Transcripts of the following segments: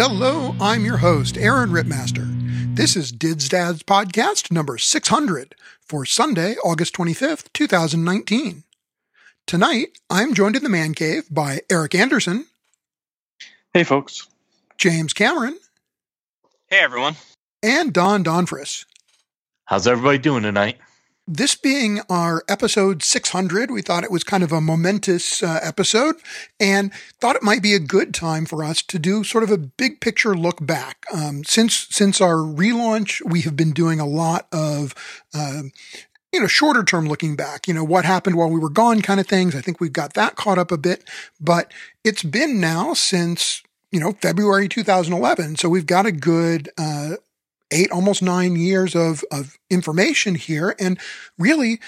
Hello, I'm your host, Aaron Rittmaster. This is DISDad's podcast number 600 for Sunday, August 25th, 2019. Tonight, I'm joined in the man cave by Eric Anderson. Hey, folks. James Cameron. Hey, everyone. And Don Donfris. How's everybody doing tonight? This being our episode 600, we thought it was kind of a momentous uh, episode and thought it might be a good time for us to do sort of a big picture look back. Um, since since our relaunch, we have been doing a lot of uh, you know, shorter term looking back, you know, what happened while we were gone kind of things. I think we've got that caught up a bit, but it's been now since, you know, February 2011. So we've got a good, uh, eight, almost nine years of, of information here. And really,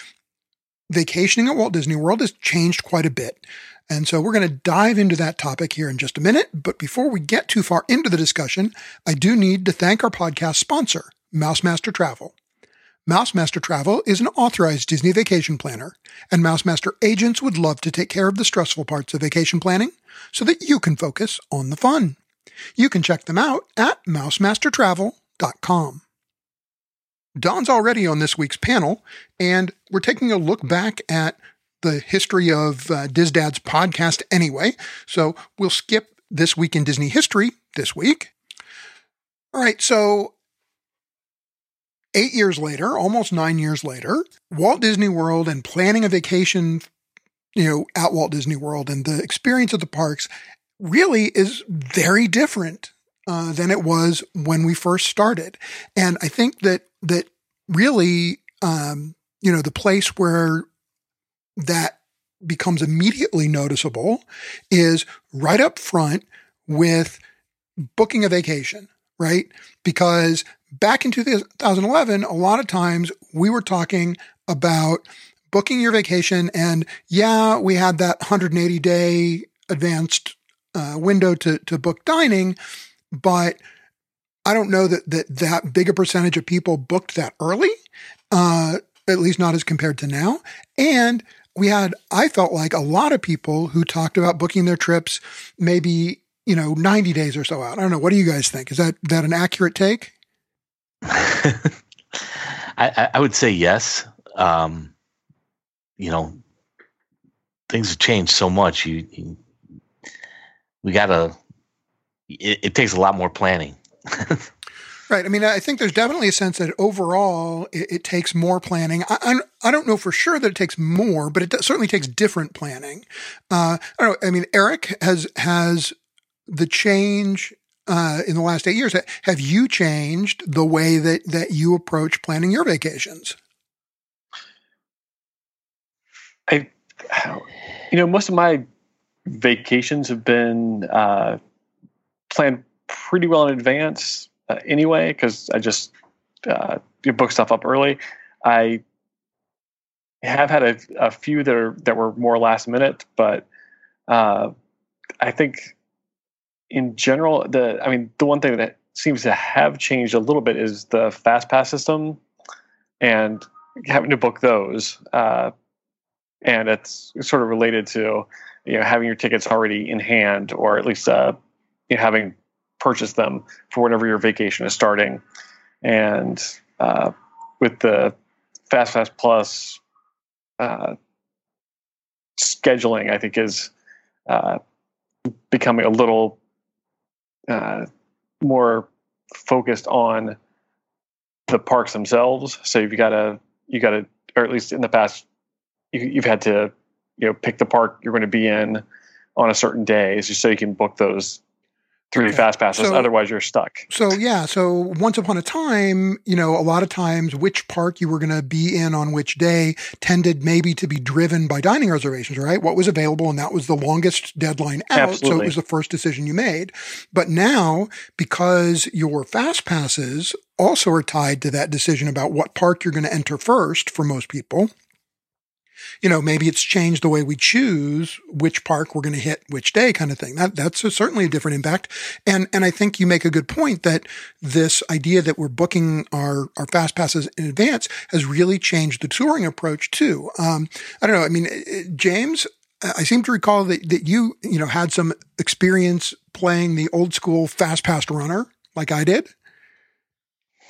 vacationing at Walt Disney World has changed quite a bit. And so we're going to dive into that topic here in just a minute. But before we get too far into the discussion, I do need to thank our podcast sponsor, Mousemaster Travel. Mousemaster Travel is an authorized Disney vacation planner, and Mousemaster agents would love to take care of the stressful parts of vacation planning so that you can focus on the fun. You can check them out at mousemastertravel.com com. Don's already on this week's panel, and we're taking a look back at the history of uh, DISDad's podcast anyway. So we'll skip this week in Disney history this week. All right, so eight years later, almost nine years later, Walt Disney World and planning a vacation, you know, at Walt Disney World and the experience of the parks really is very different uh, than it was when we first started. And I think that that really, um, you know, the place where that becomes immediately noticeable is right up front with booking a vacation, right? Because back in 2011, a lot of times we were talking about booking your vacation and yeah, we had that 180 day advanced uh, window to, to book dining, but I don't know that that that big a percentage of people booked that early, uh, at least not as compared to now. And we had, I felt like a lot of people who talked about booking their trips maybe you know 90 days or so out. I don't know. What do you guys think? Is that that an accurate take? I, I, would say yes. Um, you know, things have changed so much. You, you we got to it, it takes a lot more planning. Right. I mean, I think there's definitely a sense that overall it, it takes more planning. I, I, I, don't know for sure that it takes more, but it certainly takes different planning. Uh, I don't know. I mean, Eric has has the change uh, in the last eight years. Have you changed the way that that you approach planning your vacations? I, you know, most of my vacations have been uh, planned pretty well in advance uh, anyway because I just uh, book stuff up early. I have had a, a, few that are that were more last minute, but uh, I think in general, the I mean, the one thing that seems to have changed a little bit is the fast pass system and having to book those. Uh, and it's sort of related to you know having your tickets already in hand or at least uh, you know, having purchased them for whenever your vacation is starting. And uh, with the Fast Pass Plus uh, scheduling, I think is uh, becoming a little uh, more focused on the parks themselves. So you've got to you got to, or at least in the past, you, you've had to you know pick the park you're going to be in on a certain day, so you can book those three okay. fast passes. So, Otherwise, you're stuck. So yeah. So once upon a time, you know, a lot of times which park you were going to be in on which day tended maybe to be driven by dining reservations, right? What was available, and that was the longest deadline out. Absolutely. So it was the first decision you made. But now, because your fast passes also are tied to that decision about what park you're going to enter first for most people you know, maybe it's changed the way we choose which park we're going to hit which day kind of thing. That, that's a, certainly a different impact. And, and I think you make a good point that this idea that we're booking our, our fast passes in advance has really changed the touring approach too. Um, I don't know. I mean, James, I seem to recall that, that you, you know, had some experience playing the old school fast pass runner like I did.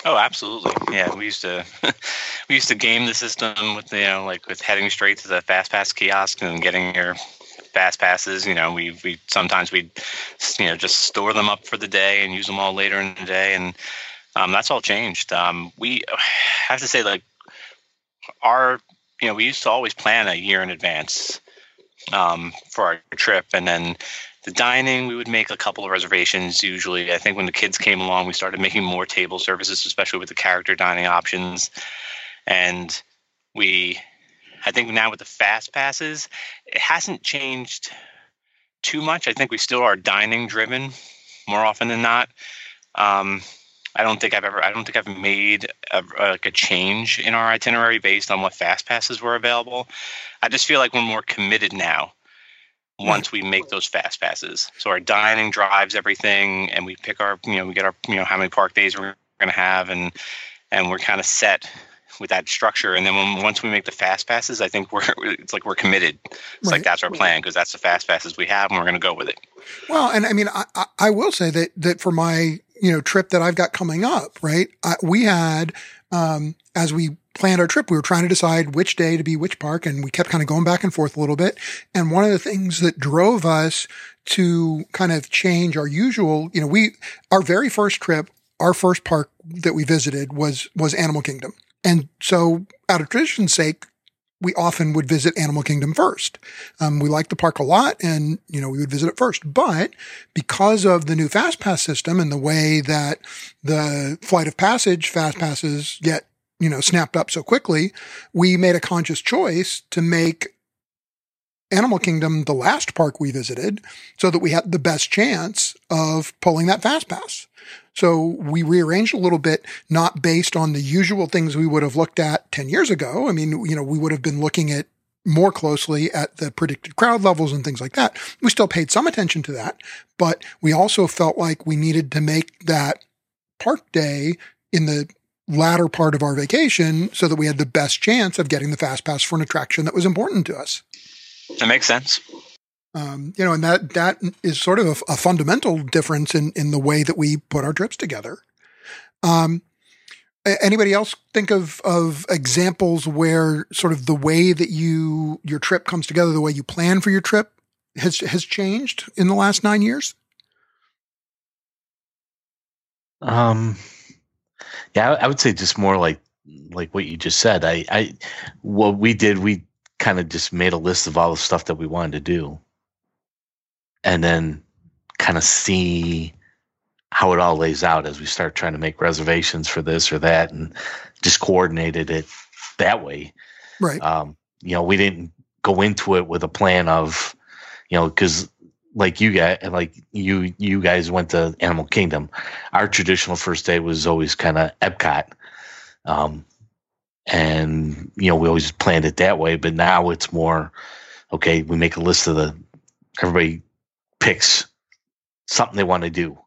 Oh, absolutely. Yeah, we used to we used to game the system with you know like with heading straight to the fast pass kiosk and getting your fast passes. You know, we we sometimes we you know just store them up for the day and use them all later in the day, and um, that's all changed. Um, we have to say like our you know we used to always plan a year in advance um, for our trip, and then the dining we would make a couple of reservations usually. I think when the kids came along we started making more table services especially with the character dining options. And we i think now with the fast passes it hasn't changed too much. I think we still are dining driven more often than not. Um, i don't think i've ever i don't think i've made a, like a change in our itinerary based on what fast passes were available. I just feel like we're more committed now once we make those fast passes. So our dining drives everything, and we pick our, you know, we get our, you know, how many park days we're going to have, and and we're kind of set with that structure. And then when, once we make the fast passes, I think we're it's like we're committed. It's right. like that's our plan because that's the fast passes we have, and we're going to go with it. Well, and I mean, I, I will say that that for my you know trip that I've got coming up, right? I, we had um, as we planned our trip, we were trying to decide which day to be which park, and we kept kind of going back and forth a little bit. And one of the things that drove us to kind of change our usual, you know, we our very first trip, our first park that we visited was was Animal Kingdom, and so out of tradition's sake, we often would visit Animal Kingdom first. Um, we liked the park a lot and, you know, we would visit it first. But because of the new Fast Pass system and the way that the Flight of Passage Fast Passes get you know, snapped up so quickly, we made a conscious choice to make Animal Kingdom the last park we visited so that we had the best chance of pulling that fast pass. So we rearranged a little bit, not based on the usual things we would have looked at 10 years ago. I mean, you know, we would have been looking at more closely at the predicted crowd levels and things like that. We still paid some attention to that, but we also felt like we needed to make that park day in the latter part of our vacation so that we had the best chance of getting the fast pass for an attraction that was important to us. That makes sense. Um, you know, and that that is sort of a, a, fundamental difference in in the way that we put our trips together. Um, anybody else think of of examples where sort of the way that you your trip comes together, the way you plan for your trip has has changed in the last nine years? Um, yeah, I, would say just more like like what you just said. I, I what we did, we kind of just made a list of all the stuff that we wanted to do, and then kind of see how it all lays out as we start trying to make reservations for this or that, and just coordinated it that way. Right. Um, you know, we didn't go into it with a plan of, you know, because like you guys like you you guys went to Animal Kingdom. Our traditional first day was always kind of Epcot. Um, and you know, we always planned it that way, but now it's more okay, we make a list of the everybody picks something they want to do.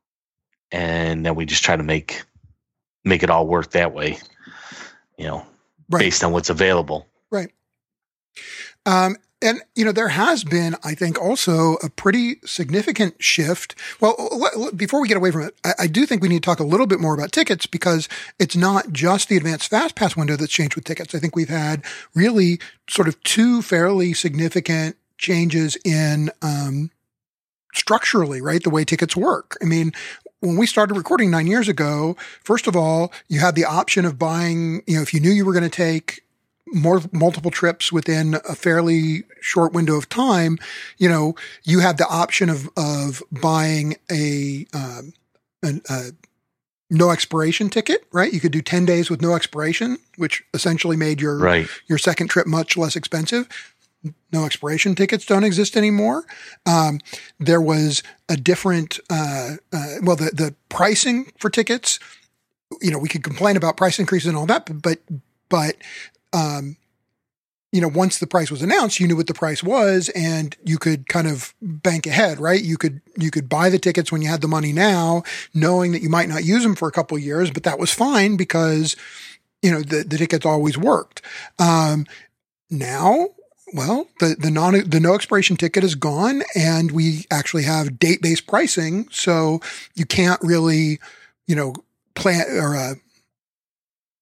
And then we just try to make make it all work that way, you know, right. based on what's available. Right. Um, and, you know, there has been, I think, also a pretty significant shift. Well, before we get away from it, I, I, do think we need to talk a little bit more about tickets because it's not just the advanced fast pass window that's changed with tickets. I think we've had really sort of two fairly significant changes in, um, structurally, right? The way tickets work. I mean, when we started recording nine years ago, first of all, you had the option of buying, you know, if you knew you were going to take more multiple trips within a fairly short window of time, you know, you had the option of of buying a, um, an, a no expiration ticket, right? You could do 10 days with no expiration, which essentially made your right. your second trip much less expensive. No expiration tickets don't exist anymore. Um, there was a different, uh, uh, well, the the pricing for tickets. You know, we could complain about price increases and all that, but but um, you know, once the price was announced, you knew what the price was and you could kind of bank ahead, right? You could, you could buy the tickets when you had the money now, knowing that you might not use them for a couple of years, but that was fine because, you know, the, the tickets always worked. Um, now well, the the non the no expiration ticket is gone, and we actually have date based pricing, so you can't really, you know, plan or uh,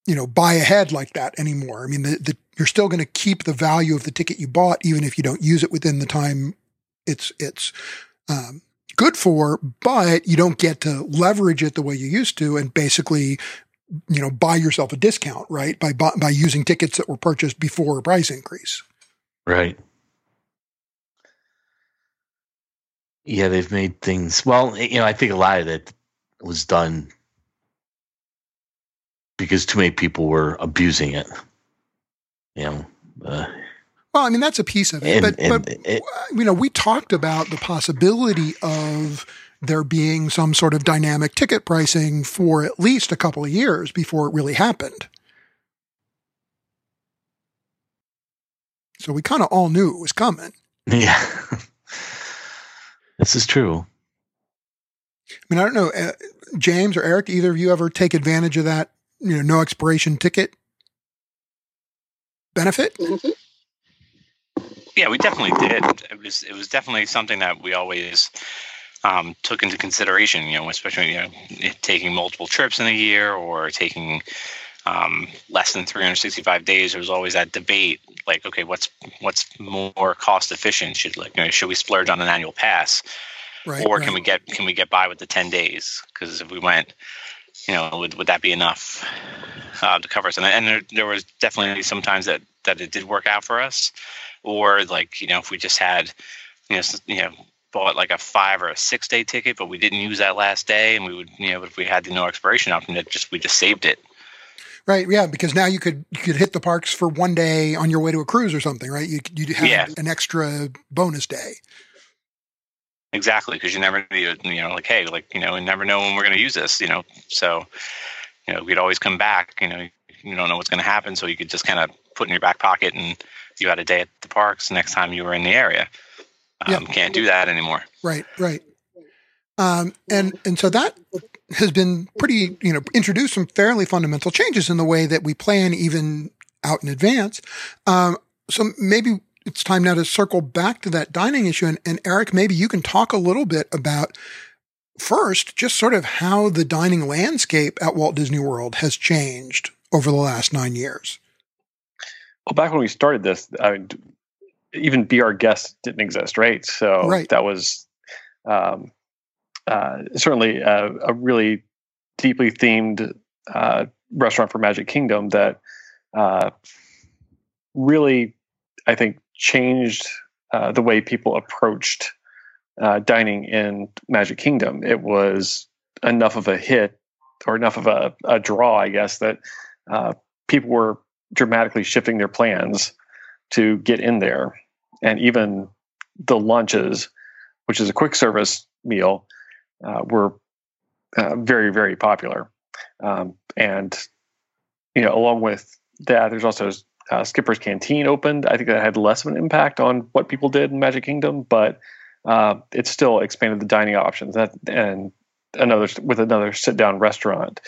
you know buy ahead like that anymore. I mean, the, the you're still going to keep the value of the ticket you bought, even if you don't use it within the time it's it's um, good for, but you don't get to leverage it the way you used to, and basically you know buy yourself a discount right by by using tickets that were purchased before a price increase Right. Yeah, they've made things. Well, you know, I think a lot of that was done because too many people were abusing it. You know. Uh, well, I mean that's a piece of it, and, but and but it, you know we talked about the possibility of there being some sort of dynamic ticket pricing for at least a couple of years before it really happened. So we kind of all knew it was coming. yeah, this is true. I mean, I don't know, uh, James or Eric, either of you ever take advantage of that, you know, no expiration ticket benefit? Yeah, we definitely did. It was it was definitely something that we always um, took into consideration. You know, especially you know taking multiple trips in a year or taking um, less than 365 days. There was always that debate, like, okay, what's what's more cost efficient? Should like you know, should we splurge on an annual pass, Right. or right. can we get can we get by with the 10 days? Because if we went, you know, would would that be enough uh, to cover us? And, and there, there was definitely some times that that it did work out for us, or like you know, if we just had, you know, you know. Bought like a five or a six day ticket, but we didn't use that last day, and we would, you know, if we had the no expiration option, that just we just saved it. Right, yeah, because now you could you could hit the parks for one day on your way to a cruise or something, right? You you have Yeah. an extra bonus day. Exactly, because you never, you know, like, hey, like, you know, we never know when we're going to use this, you know. So, you know, we'd always come back. You know, you don't know what's going to happen, so you could just kind of put in your back pocket, and you had a day at the parks next time you were in the area. Um, Yeah. Can't do that anymore. Right, right. Um, and and so that has been pretty, you know, introduced some fairly fundamental changes in the way that we plan even out in advance. Um, so maybe it's time now to circle back to that dining issue. And, and Eric, maybe you can talk a little bit about first just sort of how the dining landscape at Walt Disney World has changed over the last nine years. Well, back when we started this, I mean, even be our guest didn't exist, right? So Right. that was um, uh, certainly a, a really deeply themed uh, restaurant for Magic Kingdom that uh, really, I think, changed uh, the way people approached uh, dining in Magic Kingdom. It was enough of a hit or enough of a, a draw, I guess, that uh, people were dramatically shifting their plans to get in there. And even the lunches, which is a quick service meal, uh, were uh, very, very popular. Um, and, you know, along with that, there's also uh, Skipper's Canteen opened. I think that had less of an impact on what people did in Magic Kingdom, but uh, it still expanded the dining options. That and another with another sit down restaurant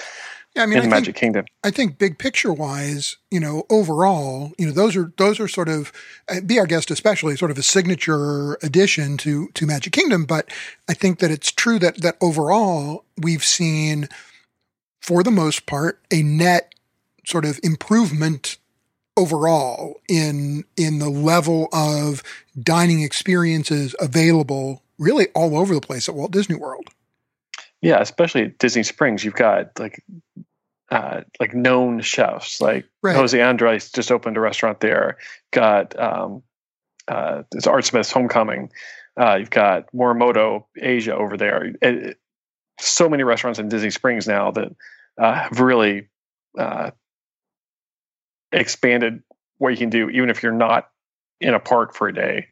Yeah, I mean, in I the think, Magic Kingdom. I think big picture wise, you know, overall, you know, those are those are sort of uh, be our guest especially sort of a signature addition to to Magic Kingdom. But I think that it's true that that overall we've seen, for the most part, a net sort of improvement overall in in the level of dining experiences available really all over the place at Walt Disney World. Yeah, especially at Disney Springs, you've got like uh, like known chefs, like Right. Jose Andres just opened a restaurant there. Got um, uh, this Art Smith's Homecoming. Uh, you've got Morimoto Asia over there. It- it- so many restaurants in Disney Springs now that uh, have really uh, expanded what you can do, even if you're not in a park for a day.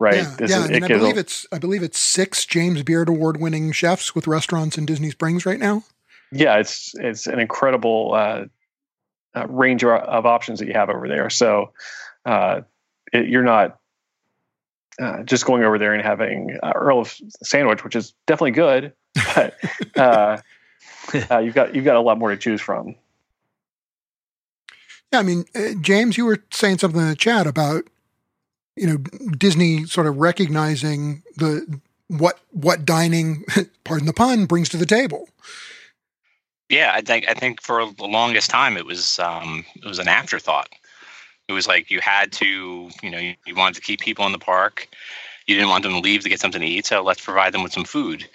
Right? Yeah, This yeah. is- I mean, I gives a- believe it's I believe it's six James Beard Award winning chefs with restaurants in Disney Springs right now. yeah, it's it's an incredible uh, uh, range of, of options that you have over there. So uh, it, you're not uh, just going over there and having uh, Earl's sandwich, which is definitely good, but you've got you've got a lot more to choose from. Yeah, I mean, uh, James, you were saying something in the chat about you know, Disney sort of recognizing the what what dining, pardon the pun, brings to the table. Yeah, I think I think for the longest time it was um, it was an afterthought. It was like you had to, you know, you, you wanted to keep people in the park. You didn't want them to leave to get something to eat, so let's provide them with some food.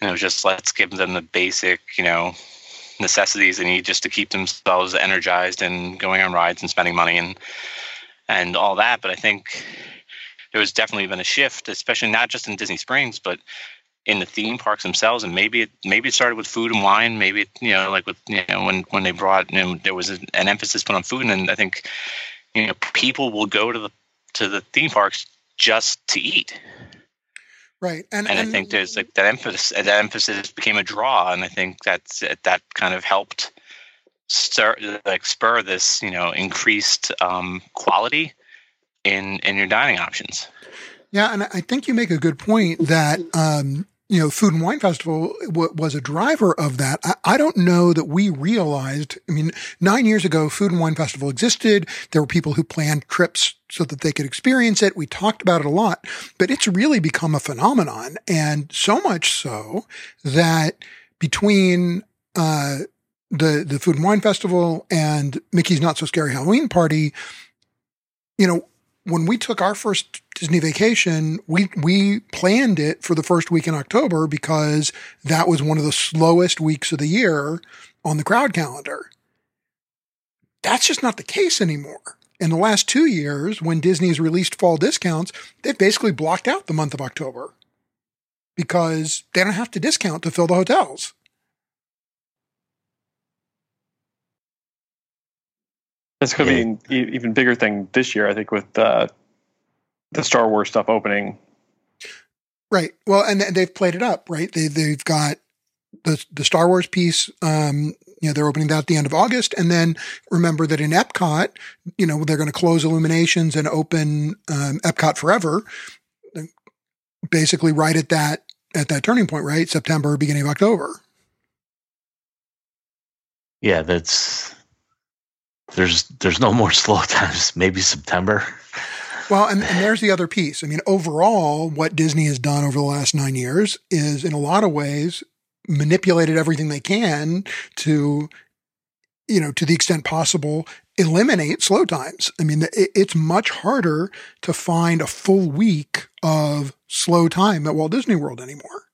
And it was just let's give them the basic, you know, necessities they need just to keep themselves energized and going on rides and spending money and and all that. But I think there was definitely been a shift, especially not just in Disney Springs, but in the theme parks themselves. And maybe it maybe it started with food and wine. Maybe it, you know, like with you know when when they brought you know, there was an emphasis put on food, and I think you know people will go to the to the theme parks just to eat. Right, and, and, and I think there's like that emphasis. That emphasis became a draw, and I think that's that kind of helped stir like spur this you know increased um, quality in in your dining options. Yeah, and I think you make a good point that um, you know Food and Wine Festival w- was a driver of that. I, I, don't know that we realized. I mean, nine years ago, Food and Wine Festival existed. There were people who planned trips so that they could experience it. We talked about it a lot, but it's really become a phenomenon, and so much so that between uh, the the Food and Wine Festival and Mickey's Not So Scary Halloween Party, you know, when we took our first Disney vacation, we we planned it for the first week in October because that was one of the slowest weeks of the year on the crowd calendar. That's just not the case anymore. In the last two years, when Disney's released fall discounts, they've basically blocked out the month of October because they don't have to discount to fill the hotels. That's going to be an even bigger thing this year, I think, with uh, the Star Wars stuff opening. Right. Well, and they've played it up, right? They they've got the the Star Wars piece. Um, you know, they're opening that at the end of August, and then remember that in Epcot, you know, they're going to close Illuminations and open um, Epcot Forever, basically right at that at that turning point, right? September, beginning of October. Yeah, that's there's there's no more slow times. Maybe September. Well, and, and, there's the other piece. I mean, overall, what Disney has done over the last nine years is, in a lot of ways, manipulated everything they can to, you know, to the extent possible, eliminate slow times. I mean, it, it's much harder to find a full week of slow time at Walt Disney World anymore.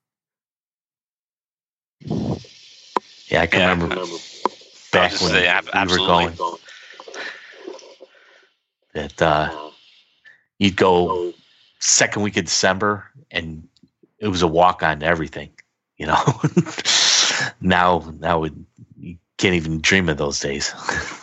Yeah, I can yeah, remember, I remember back when say, we were going that uh, you'd go second week of December and it was a walk on to everything, you know. now, now it, you can't even dream of those days.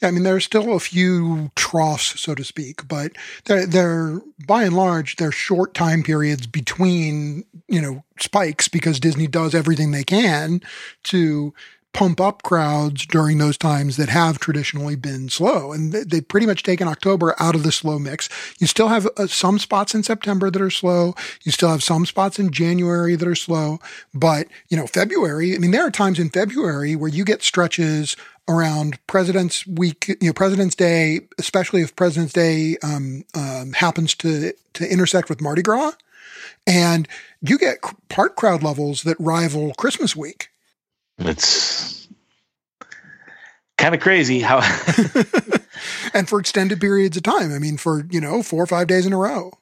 yeah, I mean, there are still a few troughs, so to speak, but they're, they're by and large they're short time periods between you know spikes because Disney does everything they can to pump up crowds during those times that have traditionally been slow. And they, have pretty much taken October out of the slow mix. You still have uh, some spots in September that are slow. You still have some spots in January that are slow. But, you know, February, I mean, there are times in February where you get stretches around President's Week, you know, President's Day, especially if President's Day um, um, happens to to intersect with Mardi Gras, and you get park crowd levels that rival Christmas Week. It's kind of crazy how. and for extended periods of time. I mean, for, you know, four or five days in a row.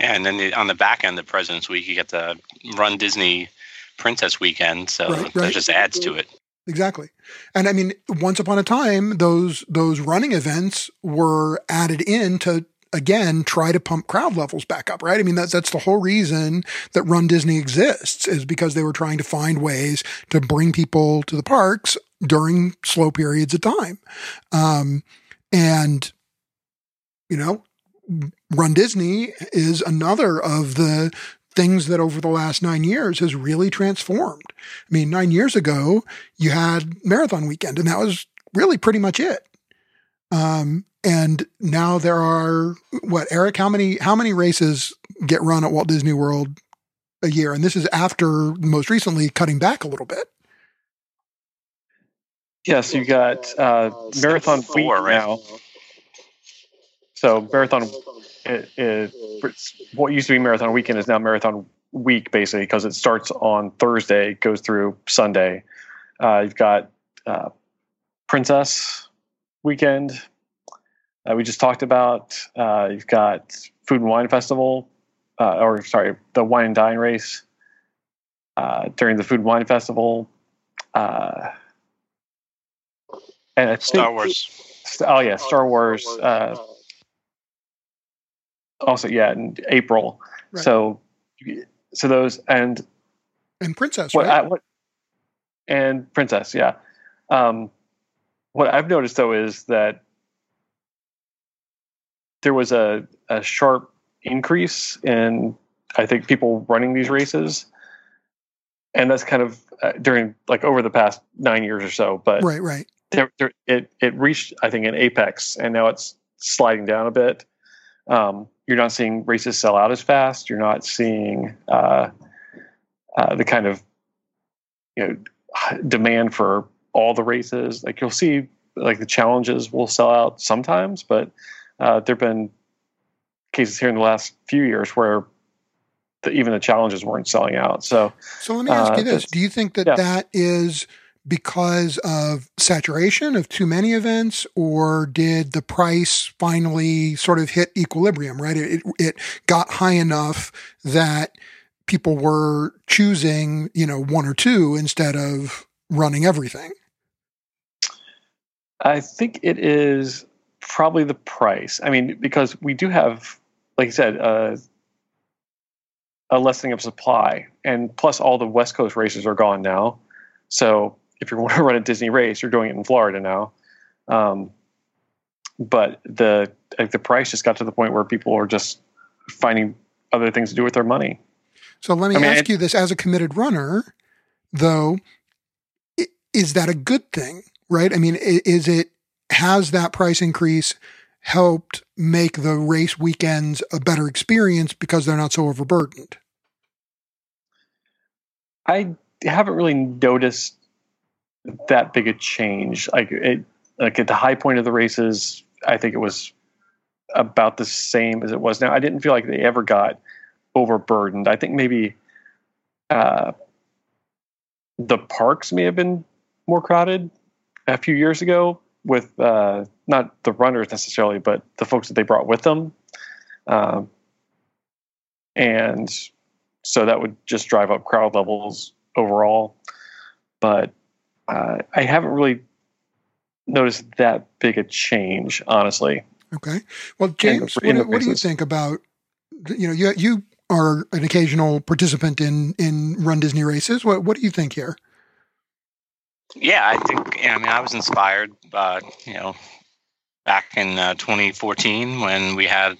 Yeah, and then the, on the back end of President's Week, you get the Run Disney Princess Weekend, so right, right. that just adds to it. Exactly, and I mean, once upon a time, those those running events were added in to again try to pump crowd levels back up, right? I mean, that's, that's the whole reason that Run Disney exists is because they were trying to find ways to bring people to the parks during slow periods of time. Um, and, you know, Run Disney is another of the things that over the last nine years has really transformed. I mean, nine years ago, you had Marathon Weekend, and that was really pretty much it. Um, and now there are what Eric? How many how many races get run at Walt Disney World a year? And this is after most recently cutting back a little bit. Yes, you got uh, marathon four, right? now. So marathon, it, it, what used to be marathon weekend is now marathon week, basically, because it starts on Thursday, goes through Sunday. Uh, you've got uh, Princess weekend. Uh, we just talked about. Uh, you've got Food and Wine Festival, uh, or sorry, the Wine and Dine race uh, during the Food and Wine Festival. Uh, and I Star think- Wars. Oh yeah, Star Wars. Uh, also, yeah, in April. Right. So, so those and And Princess, what, right? What and Princess, yeah. Um, what I've noticed though is that there was a, a sharp increase in, I think, people running these races, and that's kind of uh, during like over the past nine years or so. But right, right. there, there, it it reached I think an apex, and now it's sliding down a bit. Um, you're not seeing races sell out as fast. You're not seeing uh, uh, the kind of you know demand for all the races. Like you'll see, like the challenges will sell out sometimes, but uh, there've been cases here in the last few years where the, even the challenges weren't selling out. So So let me ask Uh, you this: Do you think that yeah. that is because of saturation of too many events, or did the price finally sort of hit equilibrium? Right, it it, it got high enough that people were choosing, you know, one or two instead of running everything. I think it is probably the price. I mean, because we do have, like you said, uh, a lessening of supply, and plus all the West Coast races are gone now. So if you want to run a Disney race, you're doing it in Florida now. Um, but the like the price just got to the point where people are just finding other things to do with their money. So let me I mean, ask it- you this: as a committed runner, though, is that a good thing? Right? I mean, is it has that price increase helped make the race weekends a better experience because they're not so overburdened? I haven't really noticed that big a change. Like it, like at the high point of the races, I think it was about the same as it was now. I didn't feel like they ever got overburdened. I think maybe uh, the parks may have been more crowded a few years ago with uh, not the runners necessarily, but the folks that they brought with them. Um, and so that would just drive up crowd levels overall. But uh, I haven't really noticed that big a change, honestly. Okay. Well, James, what, what do you think about you know you you are an occasional participant in in Run Disney races. What what do you think here? Yeah, I think. I mean, I was inspired, uh, you know, back in uh, 2014 when we had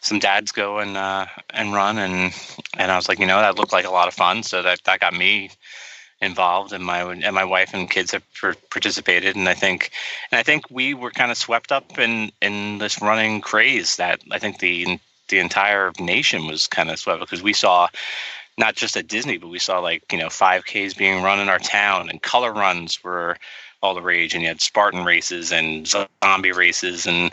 some dads go and uh, and run, and and I was like, you know, that looked like a lot of fun. So that that got me involved, and my and my wife and kids have participated, and I think and I think we were kind of swept up in in this running craze that I think the the entire nation was kind of swept because we saw not just at Disney, but we saw like you know 5Ks being run in our town, and color runs were all the rage, and you had Spartan races and zombie races, and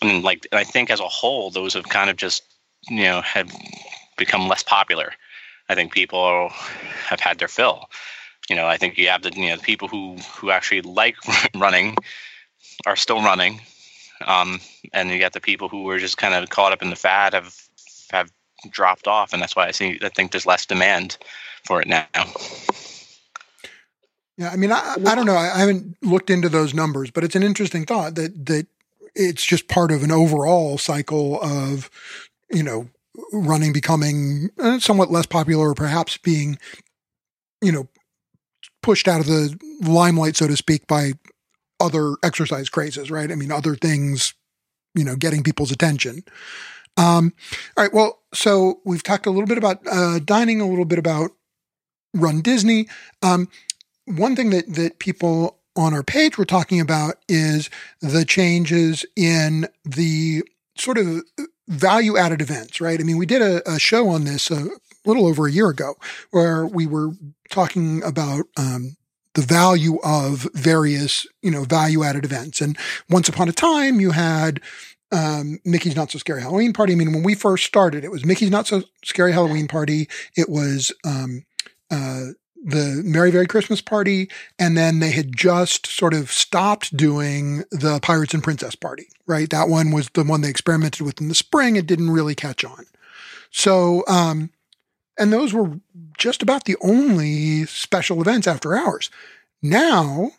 and like and I think as a whole, those have kind of just you know have become less popular. I think people have had their fill. You know, I think you have the you know the people who who actually like running are still running, um, and you got the people who were just kind of caught up in the fad have have dropped off, and that's why I see I think there's less demand for it now. Yeah, I mean, I, I don't know. I, haven't looked into those numbers, but it's an interesting thought that that it's just part of an overall cycle of you know running becoming uh, somewhat less popular, or perhaps being you know pushed out of the limelight, so to speak, by other exercise crazes. Right? I mean, other things, you know, getting people's attention. Um, all right. Well, so we've talked a little bit about uh, dining, a little bit about Run Disney. Um, one thing that that people on our page were talking about is the changes in the sort of value added events, right? I mean, we did a, a show on this a little over a year ago where we were talking about um, the value of various, you know, value added events. And once upon a time, you had um, Mickey's Not So Scary Halloween Party. I mean, when we first started, it was Mickey's Not So Scary Halloween Party. It was um, uh, the Merry Very Christmas Party, and then they had just sort of stopped doing the Pirates and Princess Party. Right, that one was the one they experimented with in the spring. It didn't really catch on. So, um, and those were just about the only special events after hours. Now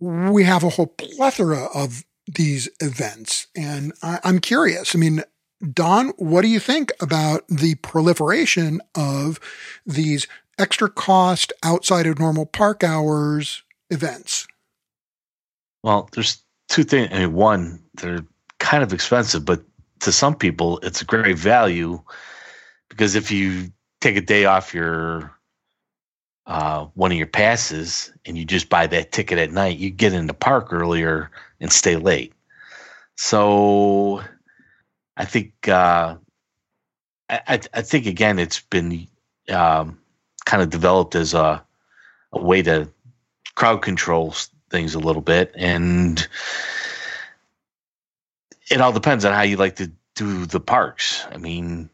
we have a whole plethora of these events. And I, am curious. I mean, Don, what do you think about the proliferation of these extra cost outside of normal park hours events? Well, there's two things. I mean, one, they're kind of expensive, but to some people, it's a great value because if you take a day off your uh, one of your passes and you just buy that ticket at night, you get in the park earlier and stay late. So I think uh, I, I think again it's been um, kind of developed as a, a way to crowd control things a little bit and it all depends on how you like to do the parks. I mean,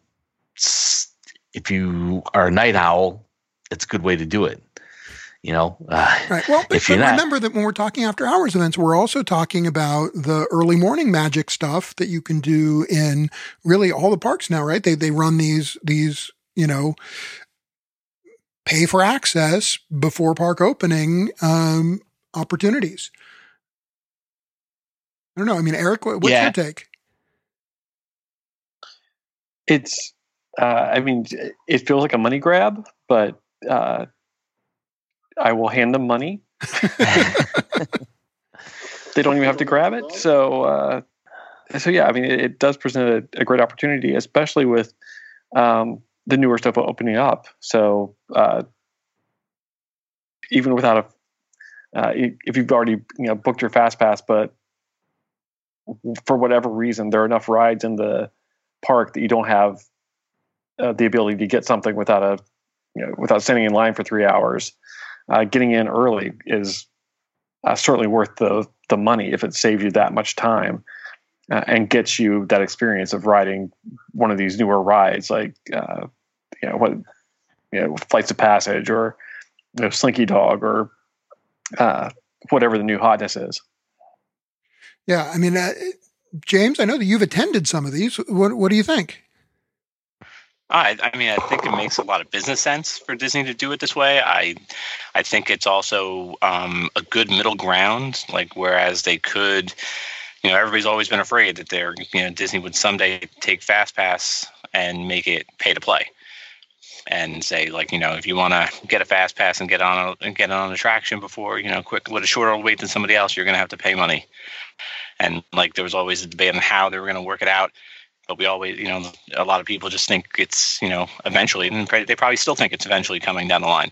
if you are a night owl, it's a good way to do it. You know, uh, right. Well, but, but remember that when we're talking after hours events, we're also talking about the early morning magic stuff that you can do in really all the parks now, right? They they run these these you know pay for access before park opening um, opportunities. I don't know. I mean, Eric, what's yeah. your take? It's uh, I mean, it feels like a money grab, but uh, I will hand them money. they don't even have to grab it. So, uh, so yeah, I mean, it, it does present a, a, great opportunity, especially with um, the newer stuff opening up. So, uh, even without a, uh, if you've already you know booked your fast pass, but for whatever reason there are enough rides in the park that you don't have uh, the ability to get something without a you know, without standing in line for three hours, uh, getting in early is uh, certainly worth the the money if it saves you that much time uh, and gets you that experience of riding one of these newer rides, like uh, you know what you know flights of passage or you know, Slinky Dog or uh, whatever the new hotness is. Yeah, I mean, James, I know that you've attended some of these. What what do you think? I, I mean, I think it makes a lot of business sense for Disney to do it this way. I, I think it's also um, a good middle ground. Like, whereas they could, you know, everybody's always been afraid that they're, you know, Disney would someday take FastPass and make it pay to play, and say like, you know, if you want to get a fast pass and get on a and get on an attraction before, you know, quick with a shorter wait than somebody else, you're going to have to pay money. And like, there was always a debate on how they were going to work it out but we always, you know, a lot of people just think it's, you know, eventually, and they probably still think it's eventually coming down the line.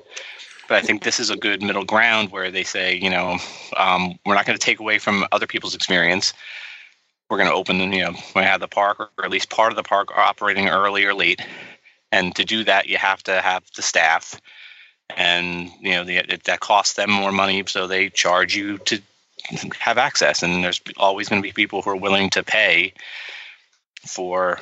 But I think this is a good middle ground where they say, you know, um, we're not going to take away from other people's experience. We're going to open, you know, we have the park or at least part of the park operating early or late. And to do that, you have to have the staff, and you know, the, it, that costs them more money, so they charge you to have access. And there's always going to be people who are willing to pay for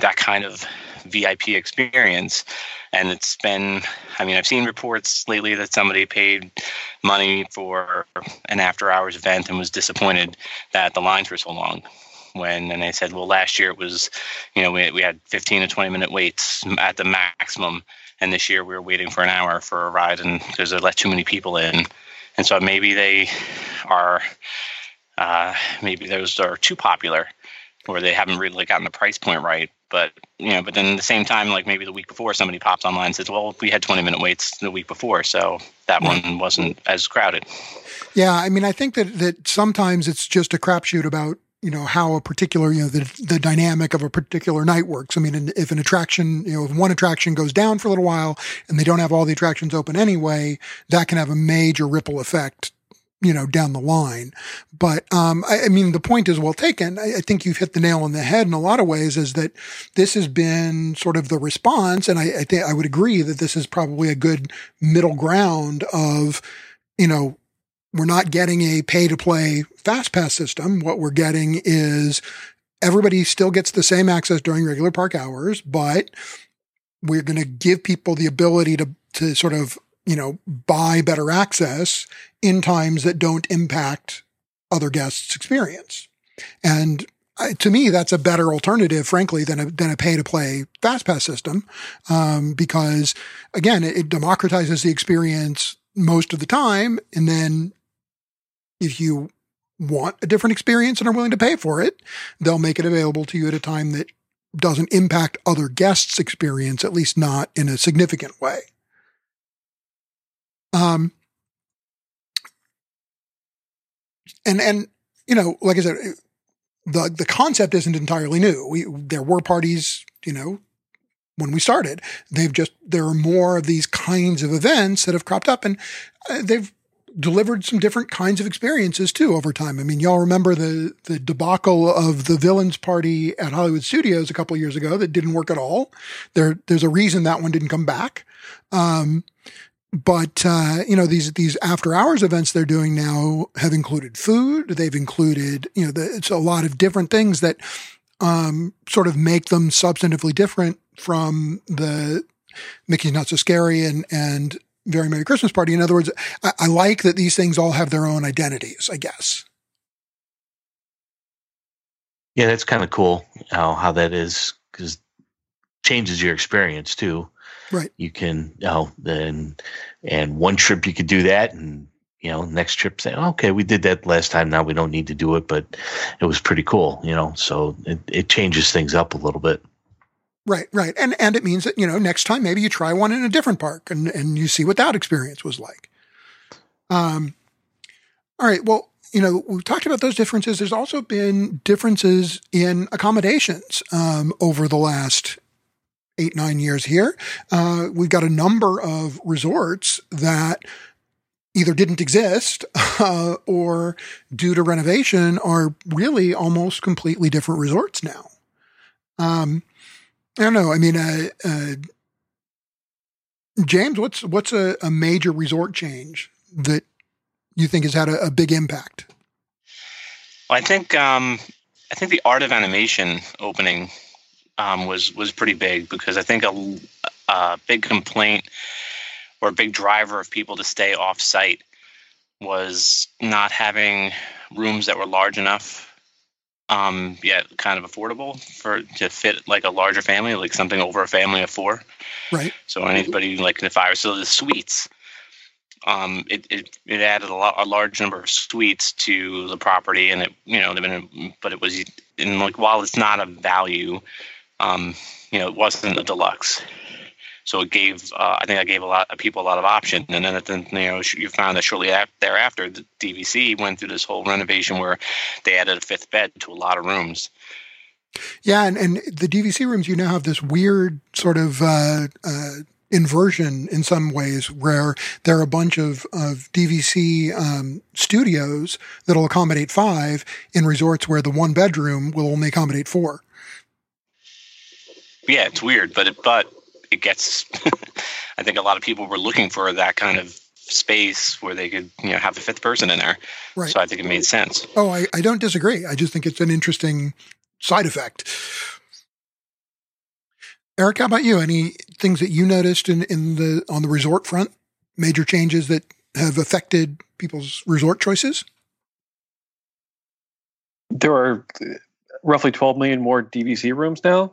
that kind of VIP experience. And it's been, I mean, I've seen reports lately that somebody paid money for an after hours event and was disappointed that the lines were so long. When, and they said, well, last year it was, you know, we, we had 15 to 20 minute waits at the maximum. And this year we were waiting for an hour for a ride and because they let too many people in. And so maybe they are, uh, maybe those are too popular or they haven't really gotten the price point right. But you know, but then at the same time, like maybe the week before, somebody pops online and says, "Well, we had 20 minute waits the week before, so that one wasn't as crowded." Yeah, I mean, I think that that sometimes it's just a crapshoot about you know how a particular you know the the dynamic of a particular night works. I mean, if an attraction you know if one attraction goes down for a little while and they don't have all the attractions open anyway, that can have a major ripple effect you know, down the line. But um, I, I, mean, the point is well taken. I, I, think you've hit the nail on the head in a lot of ways. Is that this has been sort of the response, and I, I think I would agree that this is probably a good middle ground of, you know, we're not getting a pay to play fast pass system. What we're getting is everybody still gets the same access during regular park hours, but we're going to give people the ability to to sort of you know buy better access in times that don't impact other guests' experience. And to me, that's a better alternative, frankly, than a than a pay to play fast pass system, um, because again, it, it democratizes the experience most of the time, and then if you want a different experience and are willing to pay for it, they'll make it available to you at a time that doesn't impact other guests' experience, at least not in a significant way. Um, and and you know, like I said, the the concept isn't entirely new. We there were parties, you know, when we started. They've just there are more of these kinds of events that have cropped up, and uh, they've delivered some different kinds of experiences too over time. I mean, y'all remember the the debacle of the villains party at Hollywood Studios a couple years ago that didn't work at all. There, there's a reason that one didn't come back. Um, but uh, you know these these after hours events they're doing now have included food. They've included you know the, it's a lot of different things that um, sort of make them substantively different from the Mickey's Not So Scary and and very Merry Christmas Party. In other words, I, I like that these things all have their own identities, I guess. Yeah, that's kind of cool how, how that is because changes your experience too. Right. You can, you know, then, and one trip you could do that and, you know, next trip say, okay, we did that last time. Now we don't need to do it, but it was pretty cool, you know, so it, it changes things up a little bit. Right, right. And and it means that, you know, next time maybe you try one in a different park and, and you see what that experience was like. Um all right, well, you know, we've talked about those differences. There's also been differences in accommodations um, over the last eight, nine years here. Uh, we've got a number of resorts that either didn't exist uh, or due to renovation are really almost completely different resorts now. Um, I don't know. I mean, uh, uh, James, what's what's a, a, major resort change that you think has had a, a big impact? Well, I think um, I think the art of animation opening um, was was pretty big because I think a, a big complaint or a big driver of people to stay off site was not having rooms that were large enough um, yet kind of affordable for to fit like a larger family, like something over a family of four. Right. So anybody like I was so the suites, um, it, it it added a lot a large number of suites to the property, and it you know been but it was in like while it's not a value, um, you know it wasn't a deluxe. So it gave, uh, I think I gave a lot of people a lot of option. And then, you know, you found that shortly thereafter, the DVC went through this whole renovation where they added a fifth bed to a lot of rooms. Yeah, and, and the DVC rooms, you now have this weird sort of uh, uh, inversion in some ways where there are a bunch of, of DVC um, studios that'll accommodate five in resorts where the one bedroom will only accommodate four. Yeah, it's weird, but it, but it gets. I think a lot of people were looking for that kind of space where they could you know have a fifth person in there. Right. So I think it made sense. Oh, I, I don't disagree. I just think it's an interesting side effect. Eric, how about you? Any things that you noticed in, in the on the resort front? Major changes that have affected people's resort choices? There are uh, roughly 12 million more DVC rooms now.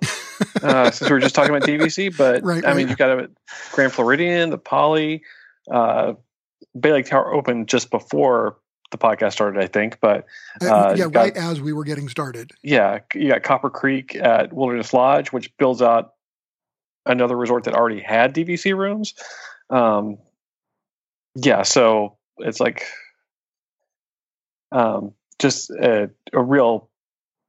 Uh, since we were just talking about DVC, but right, I right. mean, you've got a Grand Floridian, the Poly, uh, Bay Lake Tower opened just before the podcast started, I think. But uh, uh yeah, got, right as we were getting started. Yeah, you got Copper Creek at Wilderness Lodge, which builds out another resort that already had DVC rooms. Um, yeah, so it's like um, just a, a real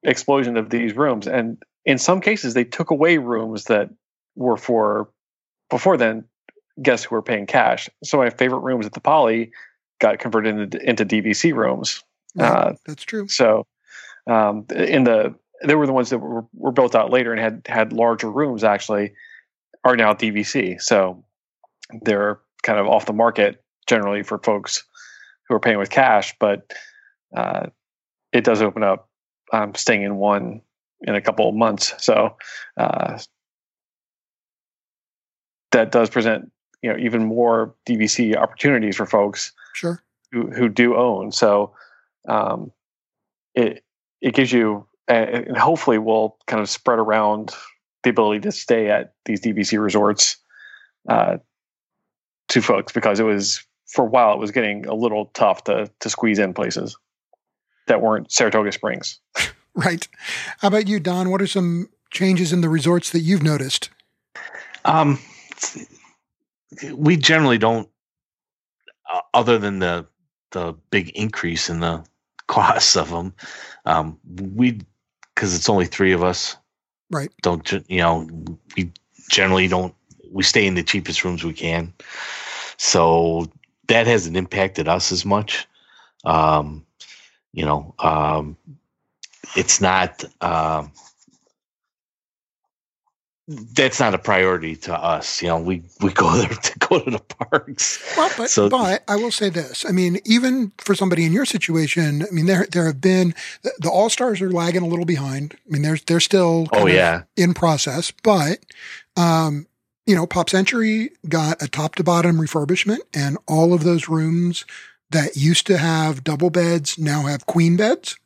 explosion of these rooms. And in some cases, they took away rooms that were for before then guests who were paying cash. So my favorite rooms at the Poly got converted into, into DVC rooms. Right, Uh, that's true. So, um, in the they were the ones that were, were built out later and had had larger rooms. Actually, are now DVC. So they're kind of off the market generally for folks who are paying with cash, but uh, it does open up um, staying in one in a couple of months. So uh, that does present you know even more DVC opportunities for folks Sure. who, who do own. So um, it it gives you and hopefully will kind of spread around the ability to stay at these DVC resorts uh, to folks because it was for a while it was getting a little tough to to squeeze in places that weren't Saratoga Springs. Right. How about you, Don? What are some changes in the resorts that you've noticed? Um, we generally don't, uh, other than the the big increase in the costs of them. Um, we because it's only three of us, Right. Don't you know? We generally don't. We stay in the cheapest rooms we can, so that hasn't impacted us as much. Um, you know, um, it's not. Um, that's not a priority to us. You know, we we go there to go to the parks. Well, but So- but I will say this. I mean, even for somebody in your situation, I mean, there there have been the, the All Stars are lagging a little behind. I mean, they're they're still Oh yeah, in process, but um, you know, Pop Century got a top to bottom refurbishment, and all of those rooms that used to have double beds now have queen beds.